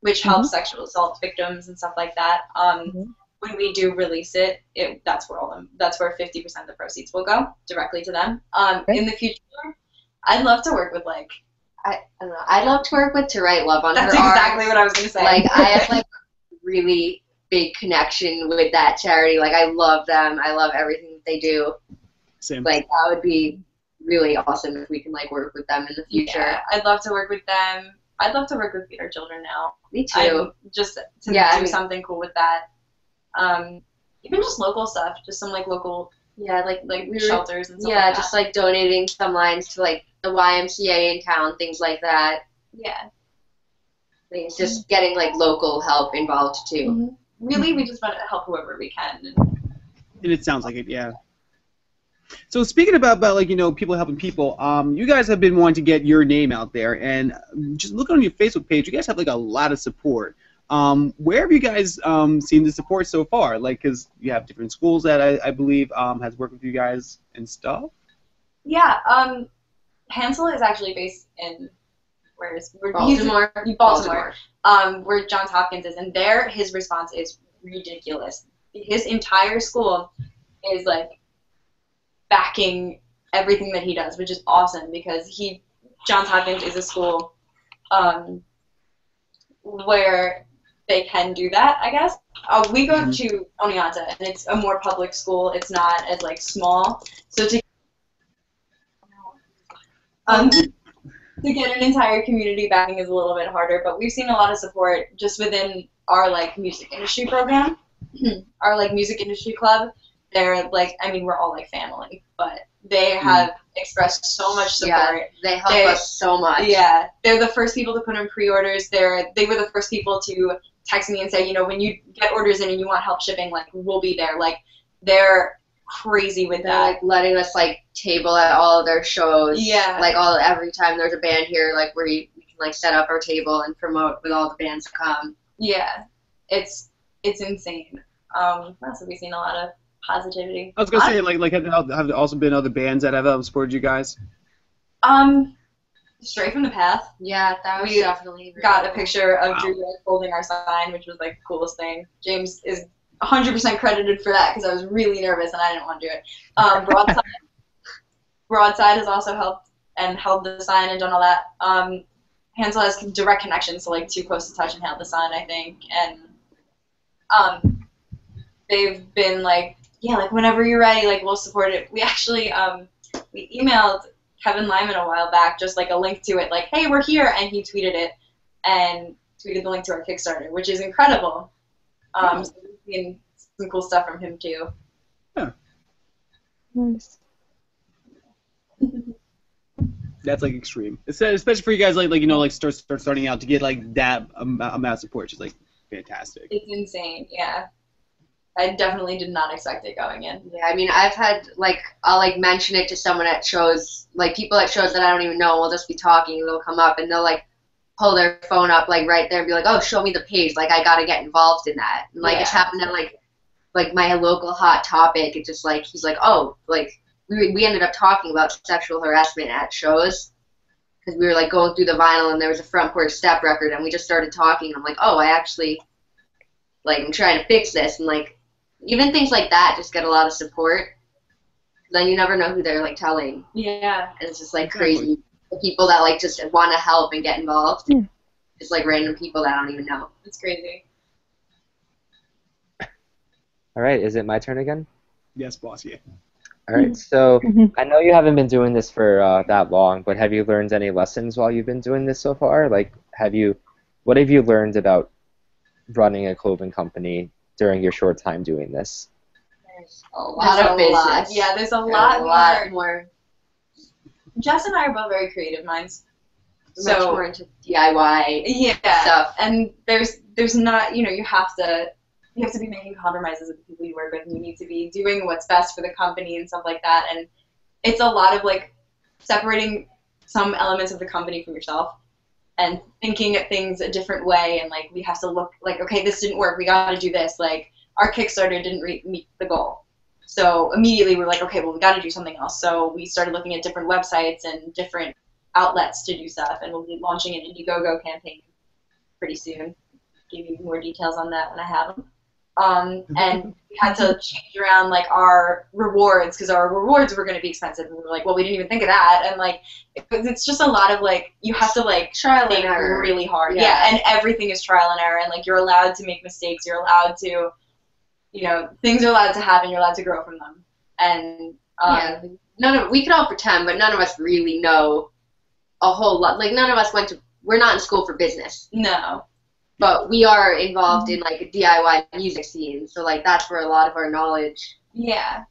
S5: which helps sexual assault victims and stuff like that. Um,
S4: Mhm.
S5: When we do release it, it that's where all them, that's where 50% of the proceeds will go directly to them. Um,
S4: Okay.
S5: In the future, I'd love to work with like
S2: I, I don't know. I'd love to work with To Write Love on
S5: that's
S2: her
S5: exactly
S2: arms.
S5: what I was gonna say.
S2: Like I have like really big connection with that charity. Like I love them. I love everything that they do.
S1: Same.
S2: Like that would be really awesome if we can like work with them in the future.
S5: Yeah, I'd love to work with them. I'd love to work with Feed Our Children now.
S2: Me too.
S5: I'm just to
S2: Yeah, I
S5: do
S2: mean-
S5: something cool with that. Um, even just local stuff, just some like local
S2: Yeah, like
S5: like
S2: we were-
S5: shelters and stuff
S2: yeah,
S5: like
S2: just like donating some lines to like the YMCA in town, things like that.
S5: yeah.
S2: Like, it's just getting like local help involved too.
S5: Mhm. Really, we just want to help whoever we can. And
S1: And it sounds like it, yeah. So speaking about, about like you know people helping people, um, you guys have been wanting to get your name out there, and just looking on your Facebook page, you guys have like a lot of support. Um, where have you guys um, seen the support so far? Like, cause you have different schools that I, I believe um, has worked with you guys and stuff.
S5: yeah, um, Hansel is actually based in where is where he's-
S2: Baltimore.
S5: Baltimore. um, where Johns Hopkins is, and there his response is ridiculous. His entire school is like backing everything that he does, which is awesome because he Johns Hopkins is a school um, where they can do that, I guess. Uh, we go
S1: Mhm.
S5: to Oneonta, and it's a more public school. It's not as like small, so to um, to get an entire community backing is a little bit harder, but we've seen a lot of support just within our like music industry program, mm-hmm. our like music industry club. They're like, I mean, we're all like family, but they mm. have expressed so much support.
S2: Yeah, they help
S5: They-
S2: us so much.
S5: Yeah, they're the first people to put in pre-orders. They're they were the first people to text me and say, you know, when you get orders in and you want help shipping, like we'll be there. Like they're crazy with
S2: They're
S5: that.
S2: like letting us like table at all of their shows.
S5: Yeah.
S2: Like all every time there's a band here, like where you, we can like set up our table and promote with all the bands to come.
S5: Yeah, it's it's insane. Um, what else have we seen? A lot of positivity.
S1: I was gonna say like like have, have there also been other bands that have um, supported you guys?
S5: Um, Stray from the Path
S2: Yeah, that was
S5: We
S2: definitely
S5: got a picture of
S1: Wow.
S5: Drew Drake holding our sign, which was like the coolest thing. James is 100% credited for that because I was really nervous and I didn't want to do it. Um, Broadside, Broadside has also helped and held the sign and done all that. Um, Hansel has direct connections to like Too Close to Touch and Hail the Sun, I think, and um, they've been like, yeah, like whenever you're ready, like we'll support it. We actually um, we emailed Kevin Lyman a while back, just like a link to it, like, hey, we're here, and he tweeted it and tweeted the link to our Kickstarter, which is incredible. Um, so seen some cool stuff from him too. Yeah.
S4: Nice.
S1: That's like extreme, It's- especially for you guys like like you know like start start starting out to get like that amount of support. Is like fantastic.
S5: It's insane, yeah. I definitely did not expect it going in.
S2: Yeah, I mean, I've had like I'll like mention it to someone at shows, like people at shows that I don't even know. We'll just be talking, and they'll come up and they'll like pull their phone up like right there and be like, "Oh, show me the page." Like I gotta get involved in that. And, like it's
S5: Yeah.
S2: happened at like like my local hot topic. It just like he's like, "Oh, like we we ended up talking about sexual harassment at shows." Because we were like going through the vinyl and there was a front porch step record and we just started talking. I'm like, oh, I actually like I'm trying to fix this and like even things like that just get a lot of support. Then you never know who they're like telling,
S5: Yeah.
S2: and it's just like
S1: Exactly.
S2: crazy. The people that like just want to help and get involved,
S4: Yeah.
S2: just like random people that I don't even know.
S5: It's crazy.
S3: All right, is it my turn again?
S1: Yes, boss. Yeah.
S3: All right, so
S4: Mhm.
S3: I know you haven't been doing this for uh, that long, but have you learned any lessons while you've been doing this so far? Like, have you, what have you learned about running a clothing company during your short time doing this?
S2: There's a lot
S5: There's
S2: of
S5: a
S2: business.
S5: lot. Yeah, there's a
S2: There's
S5: lot,
S2: a lot
S5: more.
S2: more,
S5: Jess and I are both very creative minds.
S2: much
S5: So
S2: more into DIY
S5: yeah,
S2: stuff.
S5: and there's there's not you know you have to you have to be making compromises with the people you work with and you need to be doing what's best for the company and stuff like that. And it's a lot of like separating some elements of the company from yourself and thinking at things a different way. And like we have to look like okay this didn't work. We got to do this. Like our kickstarter didn't re- meet the goal so immediately we're like okay well we got to do something else so we started looking at different websites and different outlets to do stuff and we'll be launching an indiegogo campaign pretty soon give you more details on that when i have them um, and we had to change around like our rewards because our rewards were going to be expensive and we were like well we didn't even think of that and like it, it's just a lot of like you have to like
S2: Trial and error.
S5: really hard
S2: Yeah.
S5: yeah. and everything is trial and error and like you're allowed to make mistakes you're allowed to you know things are allowed to happen you're allowed to grow from them and um,
S2: yeah, none of we could all pretend, but none of us really know a whole lot. Like none of us went to. We're not in school for business,
S5: no
S2: but we are involved in like a DIY music scene. So like that's where a lot of our knowledge
S5: yeah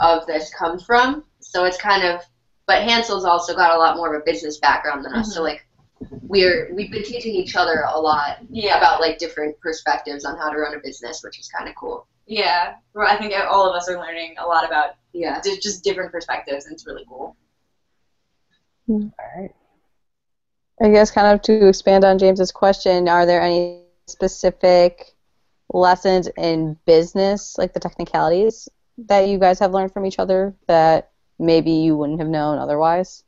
S2: of this comes from. So it's kind of, but Hansel's also got a lot more of a business background than us. So like, we're we've been teaching each other a lot
S5: Yeah.
S2: about like different perspectives on how to run a business, which is kind of cool.
S5: Yeah. Well, I think all of us are learning a lot about
S2: Yeah.
S5: just different perspectives, and it's really cool. Hmm.
S3: All right.
S4: I guess kind of to expand on James's question, are there any specific lessons in business, like the technicalities, that you guys have learned from each other that maybe you wouldn't have known otherwise?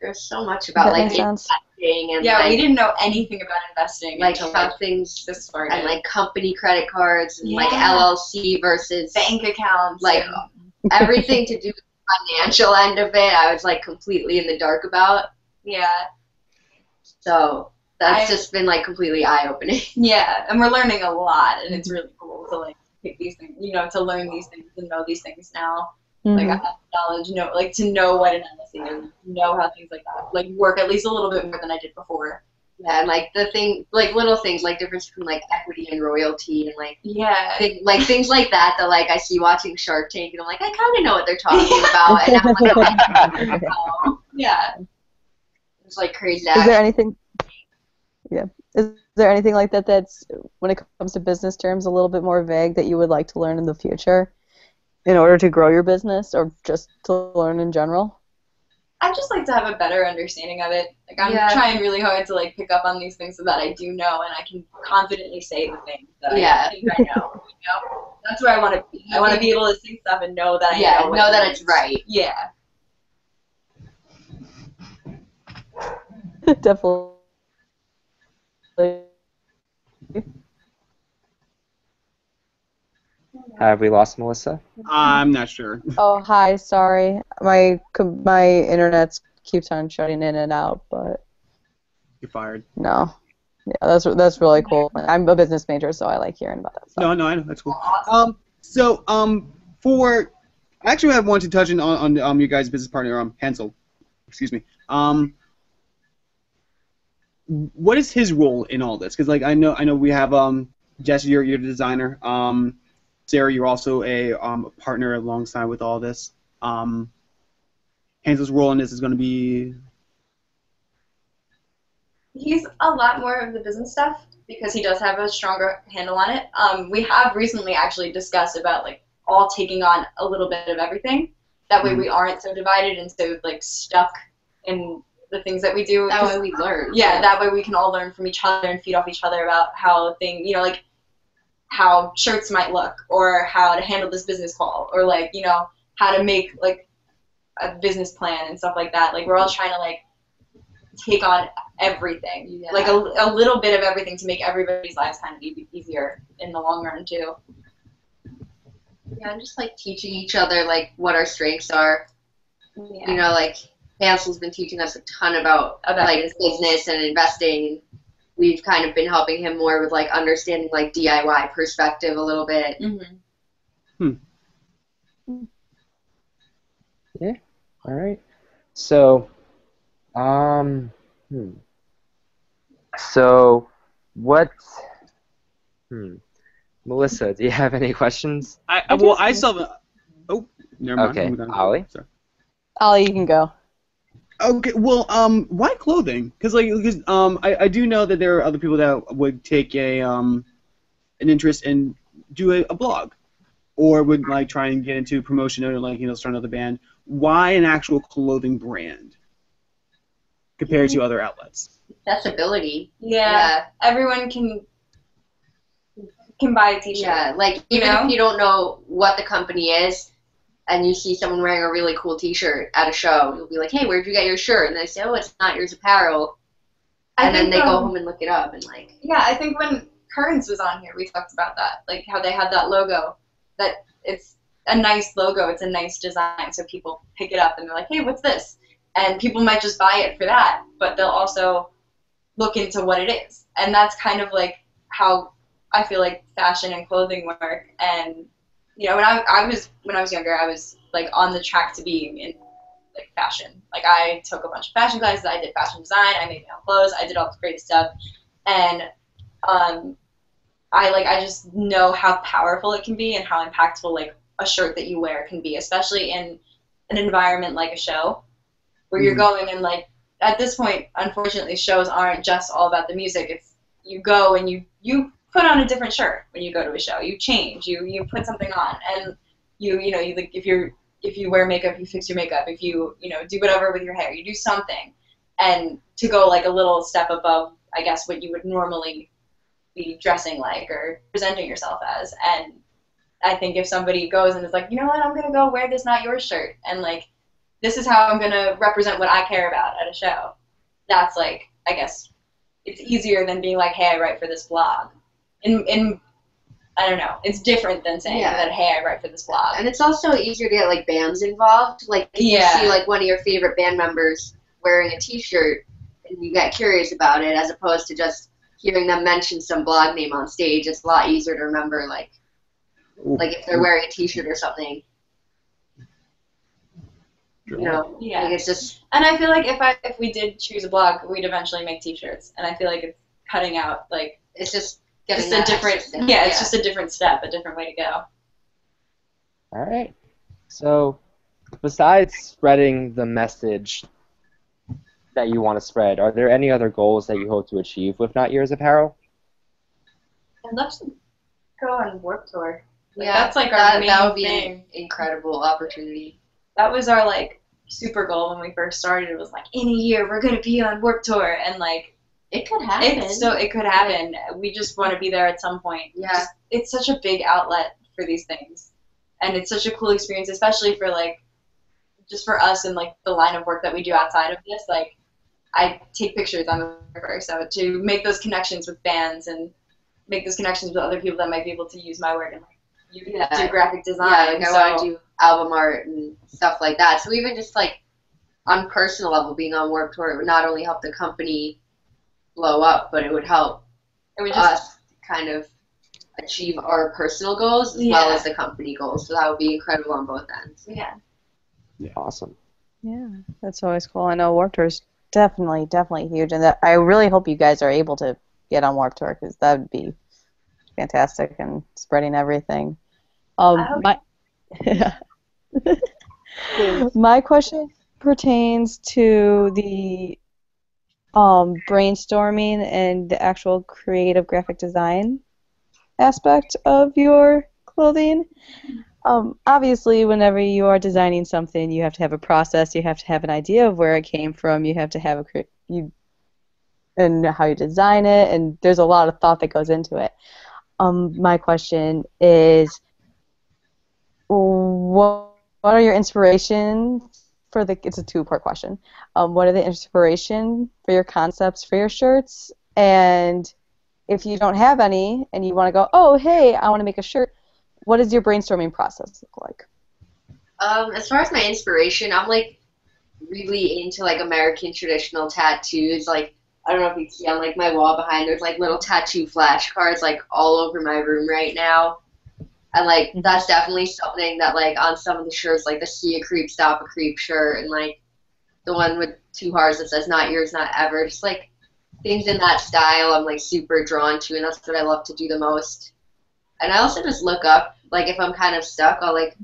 S2: There's so much about
S4: that
S2: like
S4: make sense?
S2: Investing and
S5: Yeah,
S2: like,
S5: we didn't know anything about investing
S2: like
S5: until
S2: how
S5: like
S2: things
S5: this started.
S2: and like company credit cards and like LLC versus
S5: bank accounts,
S2: like everything to do with the financial end of it. I was like completely in the dark about.
S5: yeah,
S2: So that's
S5: I-
S2: just been like completely eye opening.
S5: yeah, and we're learning a lot, and it's really cool to like pick these things, you know, to learn these things and know these things now. Like I
S4: Mhm.
S5: have knowledge, know like to know what an LLC is, know how things like that like work at least a little bit more than I did before.
S2: Yeah, and like the thing, like little things, like difference between like equity and royalty, and like
S5: Yeah,
S2: thing, like things like that. That like I see watching Shark Tank, and I'm like, I kind of know what they're talking about, and I'm like, oh,
S5: yeah.
S2: it's like crazy.
S4: Is there anything? Yeah. Is there anything like that that's when it comes to business terms a little bit more vague that you would like to learn in the future, in order to grow your business or just to learn in general?
S5: I just like to have a better understanding of it. Like I'm
S2: Yeah.
S5: trying really hard to like pick up on these things so that I do know and I can confidently say the things that
S2: Yeah.
S5: I think I know. You know, that's where I want to be. I want to be able to say stuff and know that I
S2: yeah,
S5: know. what
S2: know
S5: it
S2: that
S5: is.
S2: it's right.
S5: Yeah.
S4: Definitely.
S3: Have we lost Melissa?
S1: I'm not sure.
S4: Oh, hi. Sorry, my my internet keeps on shutting in and out, but
S1: You're fired.
S4: no. Yeah, that's that's really cool. I'm a business major, so I like hearing about that stuff.
S1: No, no, I know that's cool. Um, so um, for actually, I want to touch on on um your guys' business partner um Hansel, excuse me. Um, what is his role in all this? Because like I know I know we have um Jesse, you're you're the designer. Um, Sarah, you're also a um partner alongside with all this. Um, Hansel's role in this is going to be
S5: He's a lot more of the business stuff because he does have a stronger handle on it. Um, we have recently actually discussed about like all taking on a little bit of everything. That way we aren't so divided and so like stuck in the things that we do.
S2: That
S5: 'Cause-
S2: way we learn.
S5: yeah, that way we can all learn from each other and feed off each other about how thing, you know, like how shirts might look or how to handle this business call or like, you know, how to make like a business plan and stuff like that. Like we're all trying to like take on everything,
S2: Yeah.
S5: like a, a little bit of everything to make everybody's lives kind of e- easier in the long run too.
S2: Yeah, and just like teaching each other like what our strengths are.
S5: Yeah.
S2: You know, like Hansel's been teaching us a ton about
S5: About
S2: like
S5: business.
S2: business and investing. We've kind of been helping him more with like understanding like DIY perspective a little bit.
S5: hmm
S3: All right. So, um, hmm. So, what? Hmm. Melissa, do you have any questions?
S1: I, I
S4: I
S1: well
S4: just-
S1: I saw the oh never mind.
S3: Okay,
S1: Moved.
S3: Ollie?
S1: Sorry.
S4: Ollie, you can go.
S1: Okay, well, um, why clothing? Because like, because um, I, I do know that there are other people that would take a um, an interest in do a, a blog, or would like try and get into promotion or like you know start another band. Why an actual clothing brand compared to other outlets?
S2: Accessibility.
S5: Yeah.
S2: Yeah.
S5: Everyone can can buy a t-shirt.
S2: Yeah. Like
S5: You
S2: even
S5: know?
S2: if you don't know what the company is and you see someone wearing a really cool t shirt at a show, you'll be like, Hey, where'd you get your shirt? And they say, Oh, it's not yours apparel and then they go
S5: um,
S2: home and look it up and like
S5: Yeah, I think when Currents was on here, we talked about that, like how they had that logo. That it's a nice logo, it's a nice design, so people pick it up and they're like, "Hey, what's this?" And people might just buy it for that, but they'll also look into what it is, and that's kind of like how I feel like fashion and clothing work. And you know, when I I was when I was younger, I was like on the track to being in like fashion. Like I took a bunch of fashion classes, I did fashion design, I made my own clothes, I did all this great stuff, and um, I like I just know how powerful it can be and how impactful like a shirt that you wear can be, especially in an environment like a show where you're going and like at this point, unfortunately, shows aren't just all about the music. It's you go and you you put on a different shirt when you go to a show. You change. You you put something on, and you you know you like if you're if you wear makeup, you fix your makeup. If you you know do whatever with your hair, you do something, and to go like a little step above, I guess what you would normally be dressing like or presenting yourself as. And I think if somebody goes and is like, you know what, I'm gonna go wear this not your shirt, and like this is how I'm gonna represent what I care about at a show. That's like I guess it's easier than being like, hey, I write for this blog. In in I don't know. It's different than saying
S2: Yeah.
S5: that hey, I write for this blog.
S2: And it's also easier to get like bands involved. Like if
S5: Yeah.
S2: you see like one of your favorite band members wearing a T-shirt, and you get curious about it, as opposed to just hearing them mention some blog name on stage. It's a lot easier to remember. Like like if they're wearing a T-shirt or something. You know,
S5: Yeah.
S2: like it's just
S5: And I feel like if I if we did choose a blog, we'd eventually make T-shirts. And I feel like it's cutting out like
S2: it's just
S5: just a different
S2: extra step.
S5: yeah, it's just a different step, a different way to go.
S3: All right. So, besides spreading the message that you want to spread, are there any other goals that you hope to achieve with Not Years Apparel?
S5: I'd love to go on Warped Tour. Like,
S2: yeah.
S5: that's like our
S2: that,
S5: main
S2: that would be
S5: thing.
S2: an incredible opportunity.
S5: That was our like super goal when we first started. It was like in a year we're gonna be on Warped Tour, and like
S2: It could happen.
S5: it's so it could happen. We just want to be there at some point.
S2: yeah.
S5: Just- it's such a big outlet for these things, and it's such a cool experience, especially for like just for us and like the line of work that we do outside of this. Like I take pictures, I'm a photographer, so to make those connections with bands and make those connections with other people that might be able to use my work and like you
S2: Yeah.
S5: do graphic
S2: Yeah,
S5: design.
S2: like I
S5: so
S2: want to do album art and stuff like that. So even just like on personal level, being on Warped Tour, it would not only help the company blow up, but it would help
S5: it would just
S2: us kind of achieve our personal goals as well as the company goals. So that would be incredible on both ends.
S5: yeah. yeah.
S3: Awesome.
S4: Yeah, that's always cool. I know Warped Tour is definitely, definitely huge, and that I really hope you guys are able to get on Warped Tour because that would be fantastic and spreading everything. Um,
S5: I
S4: my my question pertains to the um, brainstorming and the actual creative graphic design aspect of your clothing. Um, obviously, whenever you are designing something, you have to have a process. You have to have an idea of where it came from. You have to have a you and how you design it, and there's a lot of thought that goes into it. Um, my question is, what what are your inspirations for the? It's a two-part question. Um, what are the inspiration for your concepts for your shirts? And if you don't have any, and you want to go, oh hey, I want to make a shirt what does your brainstorming process look like?
S2: Um, as far as my inspiration, I'm like really into like American traditional tattoos. Like I don't know if you can see on like my wall behind there's like little tattoo flashcards like all over my room right now. And like
S4: Mhm.
S2: that's definitely something that like on some of the shirts, like the see a creep, stop a creep shirt and like the one with two hearts that says not yours, not ever. Just like things in that style I'm like super drawn to and that's what I love to do the most. And I also just look up, like if I'm kind of stuck, I'll like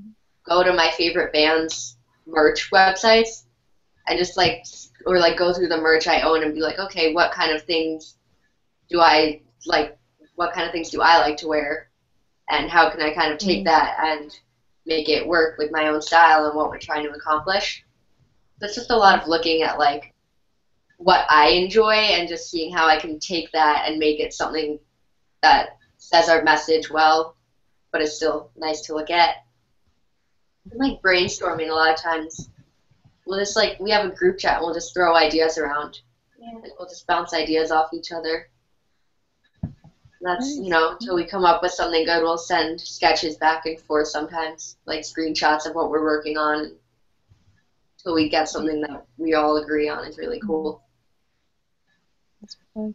S2: go to my favorite band's merch websites and just like or like go through the merch I own and be like, okay, what kind of things do I like what kind of things do I like to wear and how can I kind of take mm. that and make it work with my own style and what we're trying to accomplish. So it's just a lot of looking at like what I enjoy and just seeing how I can take that and make it something that says our message well, but is still nice to look at. And, like brainstorming a lot of times. We'll just like we have a group chat and we'll just throw ideas around.
S5: Yeah.
S2: Like, we'll just bounce ideas off each other. That's you know until we come up with something good, we'll send sketches back and forth sometimes, like screenshots of what we're working on, until we get something that we all agree on is really cool. Yeah,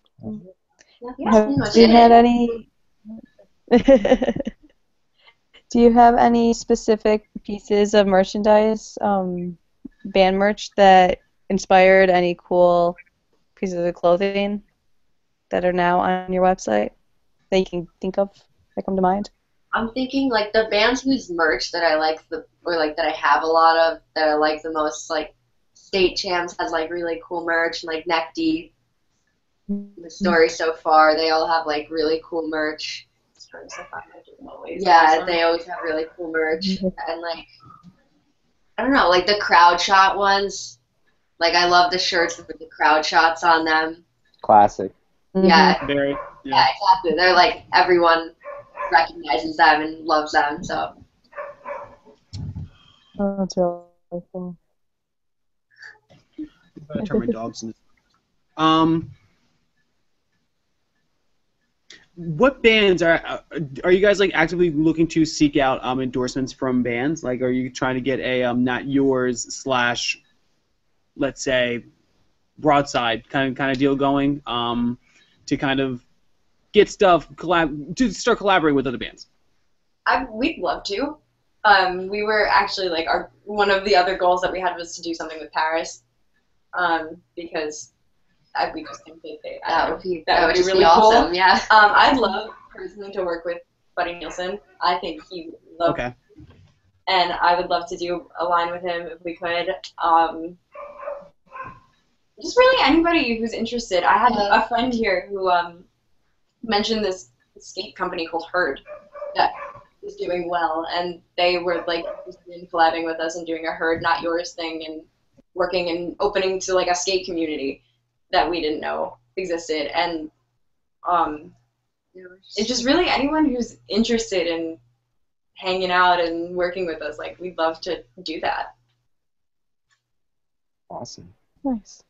S2: that's
S4: Have
S2: pretty much
S4: you
S2: it.
S4: had any? Do you have any specific pieces of merchandise, um, band merch that inspired any cool pieces of clothing that are now on your website that you can think of that come to mind?
S2: I'm thinking like the bands whose merch that I like the or like that I have a lot of that I like the most like State Champs has like really cool merch and like Neck Deep. Mm-hmm. The story so far, they all have like really cool merch.
S5: Stories so far, I do always
S2: Yeah, they always have really cool merch mm-hmm. and like I don't know, like the crowd shot ones. Like I love the shirts with the crowd shots on them.
S3: Classic.
S2: Yeah,
S1: Very.
S2: yeah,
S1: Yeah.
S2: exactly. They're like everyone recognizes them and loves them. So
S4: Oh, that's really cool.
S1: I'm turn my dogs into. Um. What bands are uh, are you guys like actively looking to seek out um, endorsements from bands? Like, are you trying to get a um, not yours slash, let's say, broadside kind of kind of deal going um, to kind of get stuff collab to start collaborating with other bands?
S5: I, we'd love to. Um, we were actually like our one of the other goals that we had was to do something with Paris, um, because I, we just think that they,
S2: that
S5: don't
S2: would be
S5: That
S2: that,
S5: would
S2: would
S5: be really
S2: be
S5: cool.
S2: awesome. Yeah.
S5: Um, I'd love personally to work with Buddy Nielsen. I think he would love,
S1: Okay.
S5: and I would love to do a line with him if we could. Um, just really anybody who's interested. I had
S2: Yeah.
S5: a friend here who um, mentioned this skate company called Herd that is doing well, and they were like interested in collabing with us and doing a Herd Not Yours thing and working and opening to like a skate community that we didn't know existed, and um, it's just really anyone who's interested in hanging out and working with us. Like we'd love to do that.
S3: Awesome.
S4: Nice.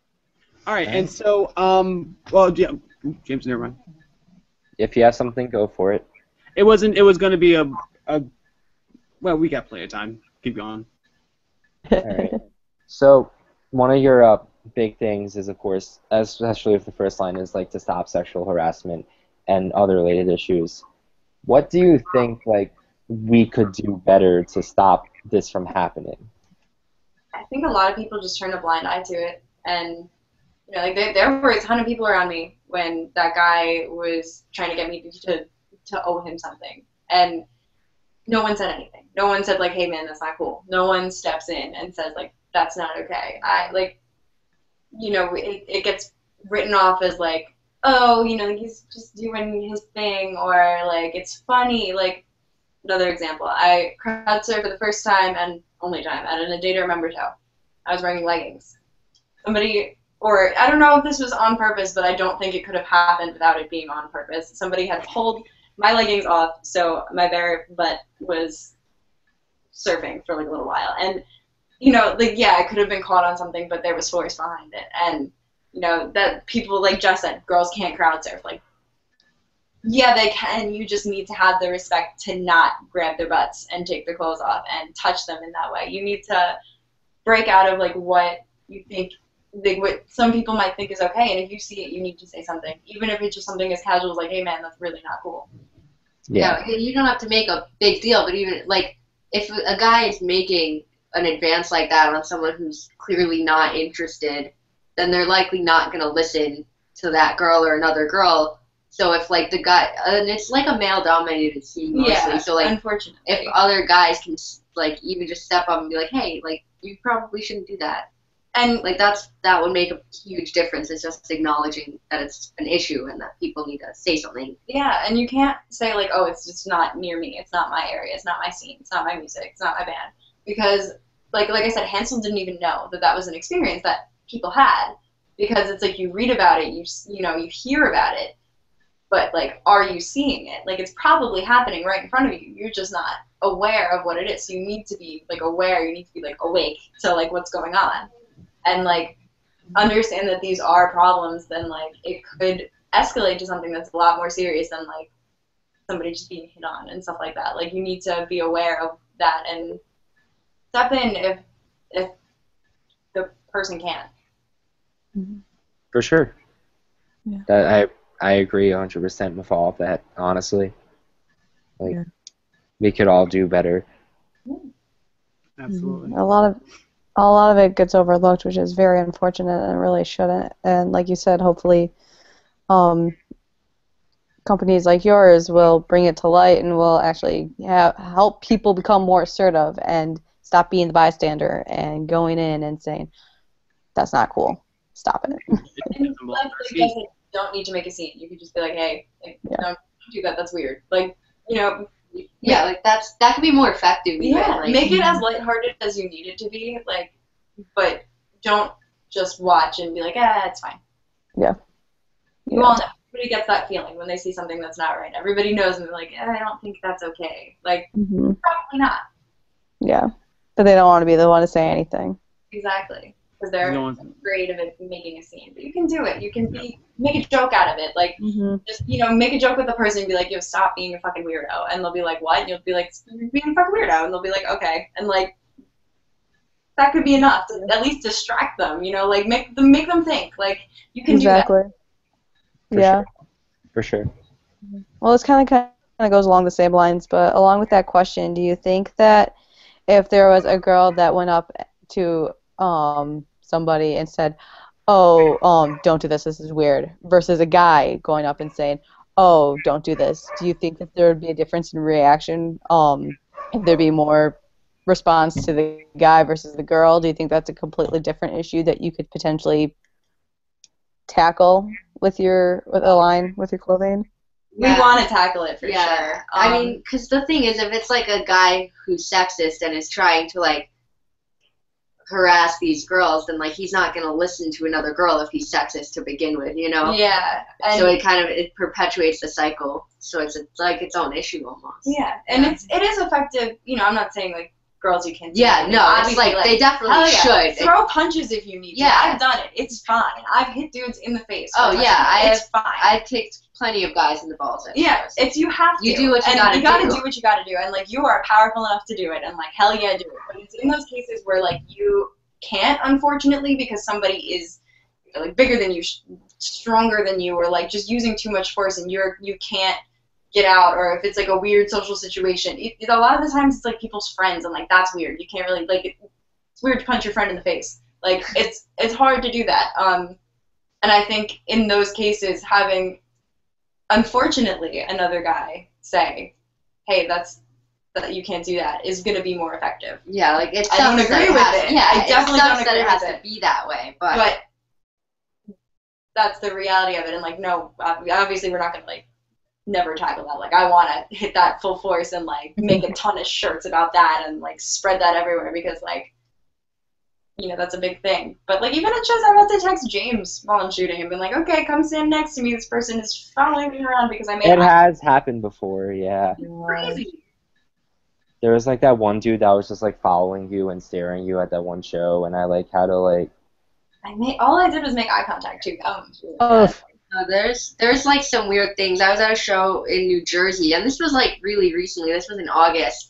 S1: All right, and so um, well, yeah, James, never mind.
S3: If you have something, go for it.
S1: It wasn't. It was going to be a, a. Well, we got plenty of time. Keep going.
S3: All right. So one of your uh, big things is, of course, especially if the first line is like to stop sexual harassment and other related issues. What do you think like we could do better to stop this from happening?
S5: I think a lot of people just turn a blind eye to it, and you know, like there, there were a ton of people around me when that guy was trying to get me to to owe him something, and no one said anything. No one said like, "Hey, man, that's not cool." No one steps in and says like, "That's not okay." I like, you know, it, it gets written off as like, "Oh, you know, he's just doing his thing," or like, "It's funny." Like another example, I crowd surfed for the first time and only time at an A Day to Remember Show. I was wearing leggings. Somebody, or I don't know if this was on purpose, but I don't think it could have happened without it being on purpose. Somebody had pulled my leggings off, so my bare butt was surfing for like a little while. And, you know, like, yeah, it could have been caught on something, but there was force behind it. And, you know, that people, like Jess said, girls can't crowd surf. Like, yeah, they can. You just need to have the respect to not grab their butts and take their clothes off and touch them in that way. You need to break out of like what you think, like what some people might think is okay. And if you see it, you need to say something, even if it's just something as casual as like, "Hey, man, that's really not cool."
S3: Yeah.
S2: Yeah, you don't have to make a big deal, but even like if a guy is making an advance like that on someone who's clearly not interested, then they're likely not going to listen to that girl or another girl. So if like the guy, and it's like a male-dominated scene mostly.
S5: Yeah,
S2: So like
S5: unfortunately,
S2: if other guys can like even just step up and be like, hey, like you probably shouldn't do that.
S5: And
S2: Like that's that would make a huge difference. It's just acknowledging that it's an issue and that people need to say something.
S5: Yeah, and you can't say like, oh, it's just not near me. It's not my area. It's not my scene. It's not my music. It's not my band. Because, like, like I said, Hansel didn't even know that that was an experience that people had. Because it's like you read about it, you you know, you hear about it, but like, are you seeing it? Like, it's probably happening right in front of you. You're just not aware of what it is. So you need to be like aware. You need to be like awake to like what's going on, and like understand that these are problems. Then like it could escalate to something that's a lot more serious than like somebody just being hit on and stuff like that. Like you need to be aware of that and step in if if the person can't. Mm-hmm.
S3: For sure.
S4: Yeah.
S3: That I I agree 100% with all of that. Honestly, like
S4: Yeah.
S3: we could all do better. Mm-hmm.
S1: Absolutely.
S4: A lot of a lot of it gets overlooked, which is very unfortunate and really shouldn't. And like you said, hopefully, um, companies like yours will bring it to light and will actually ha- help people become more assertive and stop being the bystander and going in and saying, "That's not cool. Stop it."
S5: And like, like I said, you don't need to make a scene. You could just be like, hey, like,
S4: Yeah.
S5: don't do that. That's weird. Like, you know,
S2: Yeah, like that's that could be more effective. even,
S5: yeah,
S2: like,
S5: make it as lighthearted as you need it to be. Like, but don't just watch and be like, ah, it's fine. Yeah. You
S4: Yeah.
S5: all know. Everybody gets that feeling when they see something that's not right. Everybody knows and they're like, eh, I don't think that's okay. Like,
S4: hmm
S5: probably not.
S4: Yeah, but they don't want to be the one to say anything.
S5: Exactly. Because they're
S1: No one's-
S5: afraid of it making a scene. But you can do it. You can be make a joke out of it. Like,
S4: hmm
S5: just you know make a joke with the person and be like yo stop being a fucking weirdo and they'll be like what and you'll be like you're being a fucking weirdo and they'll be like okay and like that could be enough to at least distract them you know like make them make them think like you can do
S4: Exactly.
S3: For
S4: yeah.
S3: sure. For sure.
S4: Well, this kind of kind of goes along the same lines, but along with that question, do you think that if there was a girl that went up to um somebody and said, "Oh, um, don't do this. This is weird," versus a guy going up and saying, "Oh, don't do this," do you think that there would be a difference in reaction? Um, if there'd be more response to the guy versus the girl, do you think that's a completely different issue that you could potentially tackle with your with a line with your clothing?
S5: we
S2: Yeah.
S5: want to tackle it for
S2: yeah.
S5: sure
S2: I
S5: Um,
S2: mean, because the thing is, if it's like a guy who's sexist and is trying to like harass these girls, then like he's not gonna listen to another girl if he's sexist to begin with, you know.
S5: yeah
S2: So it kind of it perpetuates the cycle. So it's, it's like its own issue almost.
S5: yeah and it's it is effective you know i'm not saying like girls you can't
S2: Yeah, no, it's
S5: Obviously,
S2: like, they definitely
S5: hell yeah.
S2: should.
S5: throw punches if you need to
S2: Yeah.
S5: i've done it it's fine i've hit dudes in the face
S2: Oh, yeah. I
S5: it's fine
S2: I've kicked plenty of guys in the balls.
S5: Yeah, it's you have to.
S2: You do what you
S5: and
S2: gotta
S5: you gotta
S2: do.
S5: do what you gotta do, and like you are powerful enough to do it, and like hell yeah, do it. But it's in those cases where like you can't, unfortunately, because somebody is like bigger than you, stronger than you, or like just using too much force, and you're you can't get out, or if it's like a weird social situation. It, it- a lot of the times it's like people's friends, and like that's weird. You can't really like it, it's weird to punch your friend in the face. Like it's it's hard to do that. Um, and I think in those cases having unfortunately another guy say, "Hey, that's that you can't do that," is going to be more effective.
S2: Yeah, like it
S5: I don't agree
S2: it
S5: with
S2: has,
S5: it.
S2: Yeah,
S5: I definitely don't
S2: that it has
S5: with
S2: to
S5: it.
S2: be that way. But,
S5: But that's the reality of it. And like, no, obviously we're not going to like never tackle that. Like, I want to hit that full force and like make a ton of shirts about that and like spread that everywhere because like. You know that's a big thing, but like even at shows, I've had to text James while I'm shooting and been like, "Okay, come stand next to me. This person is following me around because I made
S3: It has happened before, yeah.
S5: crazy."
S3: There was like that one dude that was just like following you and staring you at that one show, and I like had to like.
S5: I made all I did was make eye contact too. That one was really
S4: Oh.
S2: No, oh, there's there's like some weird things. I was at a show in New Jersey, and this was like really recently. This was in August,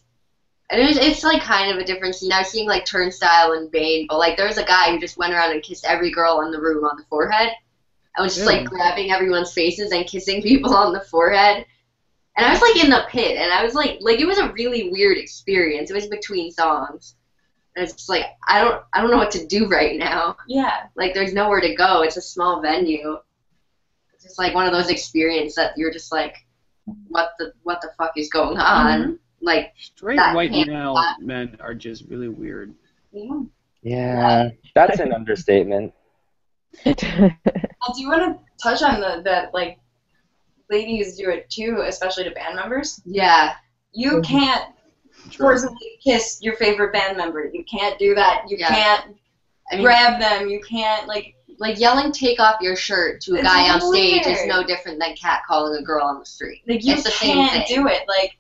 S2: and it was, it's like kind of a different scene. I was seeing like Turnstile and Bane, but like there was a guy who just went around and kissed every girl in the room on the forehead, and was just like grabbing everyone's faces and kissing people on the forehead. And I was like in the pit, and I was like, like it was a really weird experience. It was between songs, and it's just like I don't I don't know what to do right now.
S5: Yeah,
S2: Like there's nowhere to go. It's a small venue. It's just like one of those experiences that you're just like, what the what the fuck is going mm-hmm. on? Like
S1: Straight
S2: That
S1: white
S2: can't-
S1: male men are just really weird.
S2: yeah.
S3: Yeah, that's an understatement.
S5: I do you want to touch on the that like ladies do it too, especially to band members.
S2: yeah.
S5: You
S4: Mhm.
S5: can't forcibly kiss your favorite band member. You can't do that. You
S2: Yeah.
S5: can't
S2: I mean,
S5: grab them. You can't like.
S2: like yelling "take off your shirt" to a guy on stage is no different than cat calling a girl on the street.
S5: Like you
S2: It's the
S5: can't
S2: thing.
S5: do it. Like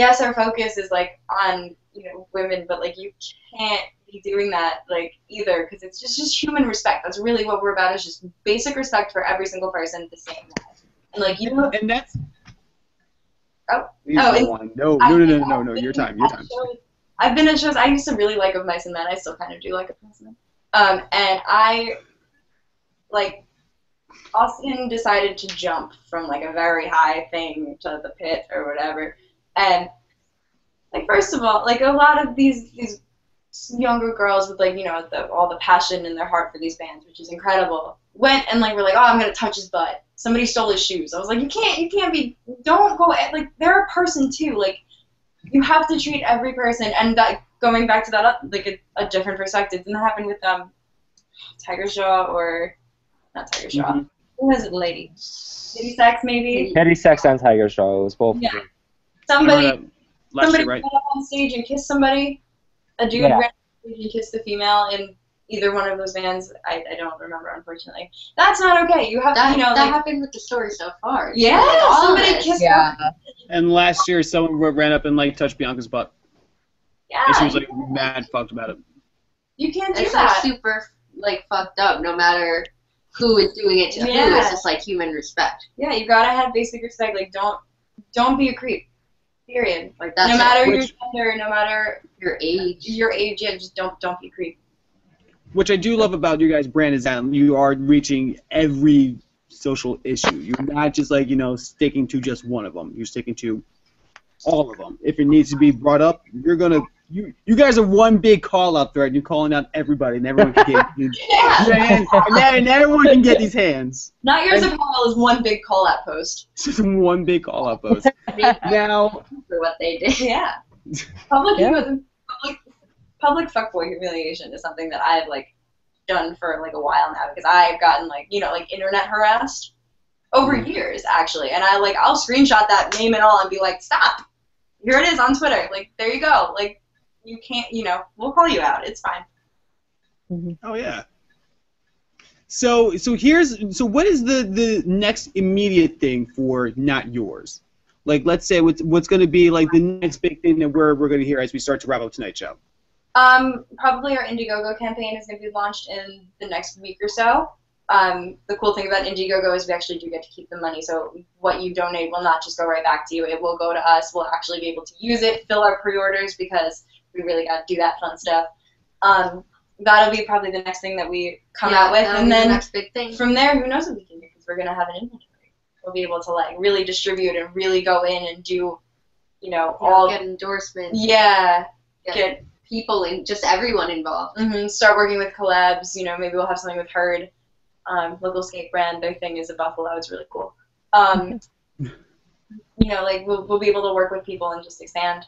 S5: yes, our focus is like on you know women, but like you can't be doing that like either because it's just just human respect. That's really what we're about. Is just basic respect for every single person the same way. And like you know,
S1: And that's.
S5: Oh. Oh,
S1: go
S5: and-
S1: No, no, no, no, no, no. Your time. Your time.
S5: I've been at shows. I used to really like Of Mice and Men. I still kind of do like Of Mice and Men. Um, and I, like, Austin decided to jump from like a very high thing to the pit or whatever. And like, first of all, like a lot of these these younger girls with like you know the, all the passion in their heart for these bands, which is incredible. went and like were like, oh, I'm gonna touch his butt. Somebody stole his shoes. I was like, you can't, you can't be. Don't go. at- Like they're a person too. Like you have to treat every person. And that going back to that, uh, like a, a different perspective. Didn't that happen with um, Tigers Jaw or not Tigers Jaw?
S1: Mhm.
S5: Who was it, lady? Lady Sex maybe.
S3: Teddy Sex and Tigers Jaw. It was both.
S5: Yeah.
S3: Them.
S5: Somebody.
S1: I remember that last
S5: somebody
S1: year, right?
S5: went up on stage and kissed somebody. A dude
S3: Yeah.
S5: ran on stage and kissed the female in either one of those bands. I, I don't remember, unfortunately. That's not okay. You have
S2: That,
S5: to, you know,
S2: that
S5: like,
S2: happened with the story so far.
S5: yeah,
S2: Like,
S5: somebody kissed
S4: Yeah.
S1: And last year, someone ran up and like touched Bianca's butt,
S5: Yeah,
S1: and she was like mad fucked about it.
S5: you can't do
S2: It's like super like fucked up. No matter who is doing it to who, it's just like human respect.
S5: Yeah, you gotta have basic respect. Like, don't, don't be a creep. Period.
S2: Like that's
S5: no
S2: it.
S5: matter
S1: Which-
S5: your gender, no matter
S2: your age.
S5: your age, yeah, just don't, don't be creepy.
S1: Which I do love about your guys' brand is that you are reaching every social issue. You're not just like you know sticking to just one of them. You're sticking to all of them. If it needs to be brought up, you're gonna. You you guys are one big call out thread. You're calling out everybody, and everyone can get. and,
S5: Yeah.
S1: and, and everyone can get these hands.
S5: Not yours apparel is one big call out post.
S1: Just one big call out post. Now,
S2: for what they did.
S5: Yeah. Public
S4: Yeah.
S5: public public fuckboy humiliation is something that I've like done for like a while now because I've gotten like you know like internet harassed over mm-hmm. years actually, and I like I'll screenshot that name and all and be like, stop, here it is on Twitter, like there you go, like you can't you know we'll call you out, it's fine.
S1: oh yeah. So so here's so what is the the next immediate thing for not yours? Like let's say what's what's going to be like the next big thing that we're we're going to hear as we start to wrap up tonight's show.
S5: Um, probably our Indiegogo campaign is going to be launched in the next week or so. Um, the cool thing about Indiegogo is we actually do get to keep the money, so what you donate will not just go right back to you. It will go to us. We'll actually be able to use it, fill our pre-orders because we really got to do that fun stuff. Um, that'll be probably the next thing that we come
S2: Yeah,
S5: out with, and
S2: be the
S5: then
S2: next big thing.
S5: from there, who knows what we can do because we're going to have an inventory. We'll be able to like really distribute and really go in and do, you know,
S2: You know,
S5: all
S2: get endorsements.
S5: yeah,
S2: get
S5: get
S2: people and just everyone involved.
S5: hmm Start working with collabs. You know, maybe we'll have something with Herd, um, local skate brand. Their thing is a buffalo. It's really cool. Um, you know, like we'll, we'll be able to work with people and just expand.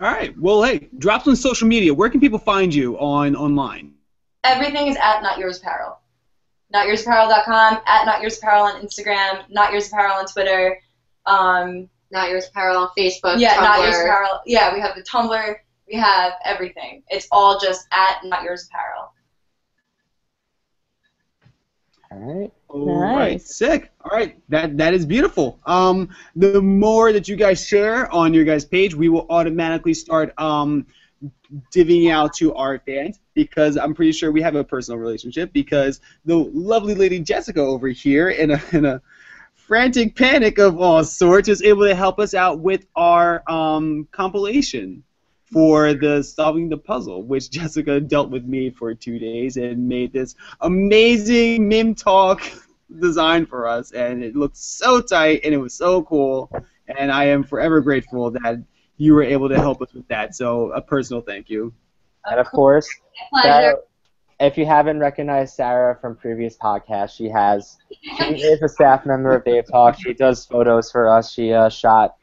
S1: All right. Well, hey, drop some social media. Where can people find you on online?
S5: Everything is at Not Yours Apparel. NotYoursApparel.com, at Not Yours Apparel on Instagram, Not Yours Apparel on Twitter. Um,
S2: Not Yours Apparel on Facebook,
S5: yeah,
S2: Tumblr.
S5: Not Yours Apparel. Yeah, we have the Tumblr. We have everything. It's all just at Not Yours Apparel.
S3: All right.
S1: All right,
S4: Nice.
S1: sick. All right, that that is beautiful. Um, the more that you guys share on your guys' page, we will automatically start um, divvying out to our fans because I'm pretty sure we have a personal relationship because the lovely lady Jessica over here in a in a frantic panic of all sorts is able to help us out with our um, compilation for the solving the puzzle, which Jessica dealt with me for two days and made this amazing mim talk design for us, and it looked so tight and it was so cool, and I am forever grateful that you were able to help us with that. So a personal thank you.
S3: And of course,
S2: Pleasure.
S3: Sarah, if you haven't recognized Sarah from previous podcasts, she has. She is a staff member of Babe Talk. She does photos for us. She uh, shot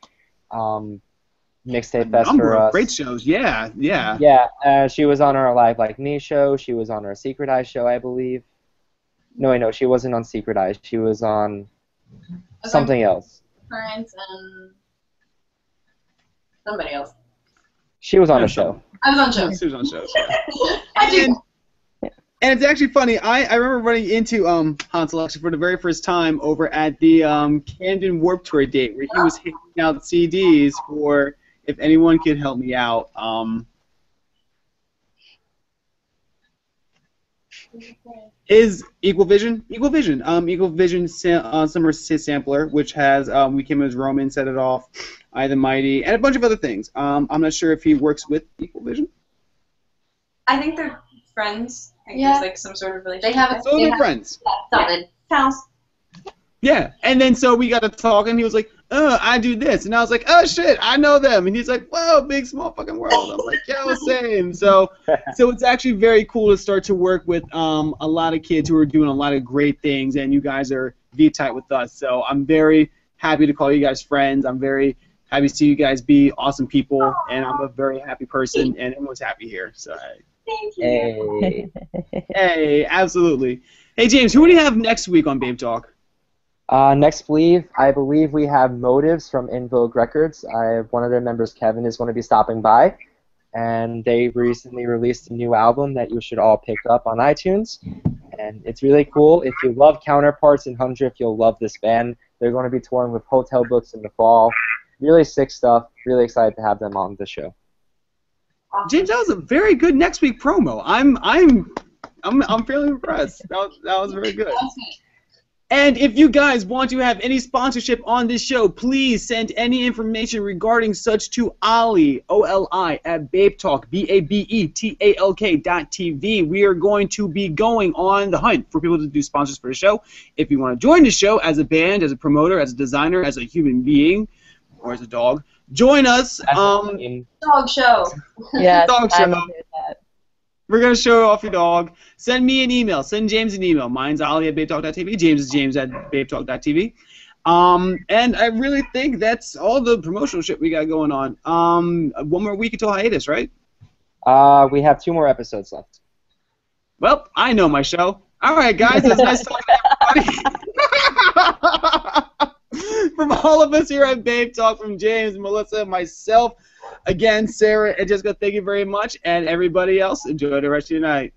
S3: um, mixtape fest for us.
S1: great shows. Yeah, yeah.
S3: Yeah, uh, she was on our Live Like Me show. She was on our Secret Eye show, I believe. No, wait, no, she wasn't on Secret Eye. She was on something else.
S5: Currents and somebody else.
S3: She was on a show.
S5: I was on shows.
S1: She was on shows.
S5: I do.
S1: And, and it's actually funny. I, I remember running into um Hansel actually for the very first time over at the um Camden Warped Tour date where he was handing out CDs for if anyone could help me out. Um, is Equal Vision? Equal Vision. Um, Equal Vision sa- uh, Summer Sis Sampler, which has um, We Came as Roman, Set It Off, I the Mighty, and a bunch of other things. Um, I'm not sure if he works with Equal Vision.
S5: I think they're friends. I think
S2: Yeah.
S5: there's like some sort of relationship.
S2: They have a-
S1: So
S2: They
S1: they're
S2: have-
S1: friends.
S2: Something.
S5: Sounds.
S1: Yeah, and then so we got to talk, and He was like, "Uh, I do this," and I was like, "Oh shit, I know them." And he's like, "Whoa, big small fucking world." I'm like, "Yo, same." So, so it's actually very cool to start to work with um a lot of kids who are doing a lot of great things, and you guys are V tight with us. So I'm very happy to call you guys friends. I'm very happy to see you guys be awesome people, and I'm a very happy person, and everyone's happy here. So,
S5: Thank you.
S3: Hey.
S1: hey, absolutely. Hey James, who do you have next week on Babe Talk?
S3: Uh, next believe I believe we have Motives from InVogue Records. I one of their members, Kevin, is going to be stopping by, and they recently released a new album that you should all pick up on iTunes, and it's really cool. If you love Counterparts and Hundredth, you'll love this band. They're going to be touring with Hotel Books in the fall. Really sick stuff. Really excited to have them on the show.
S1: James, that was a very good next week promo. I'm I'm I'm I'm fairly impressed. That was, that was very good. And if you guys want to have any sponsorship on this show, please send any information regarding such to Oli, O-L-I, at Babe Talk, B-A-B-E-T-A-L-K dot TV. We are going to be going on the hunt for people to do sponsors for the show. If you want to join the show as a band, as a promoter, as a designer, as a human being, or as a dog, join us. Um,
S5: Dog show.
S4: yes,
S1: Dog
S4: I
S1: show.
S4: Will do that.
S1: We're gonna show off your dog. Send me an email. Send James an email. Mine's Oli at babetalk.tv. James is James at babetalk.tv. Um, and I really think that's all the promotional shit we got going on. Um, one more week until hiatus, right?
S3: uh, we have two more episodes left.
S1: Well, I know my show. All right, guys, it's nice talking to everybody. from all of us here at Babe Talk, from James, Melissa, myself, again, Sarah, and Jessica, thank you very much, and everybody else, enjoy the rest of your night.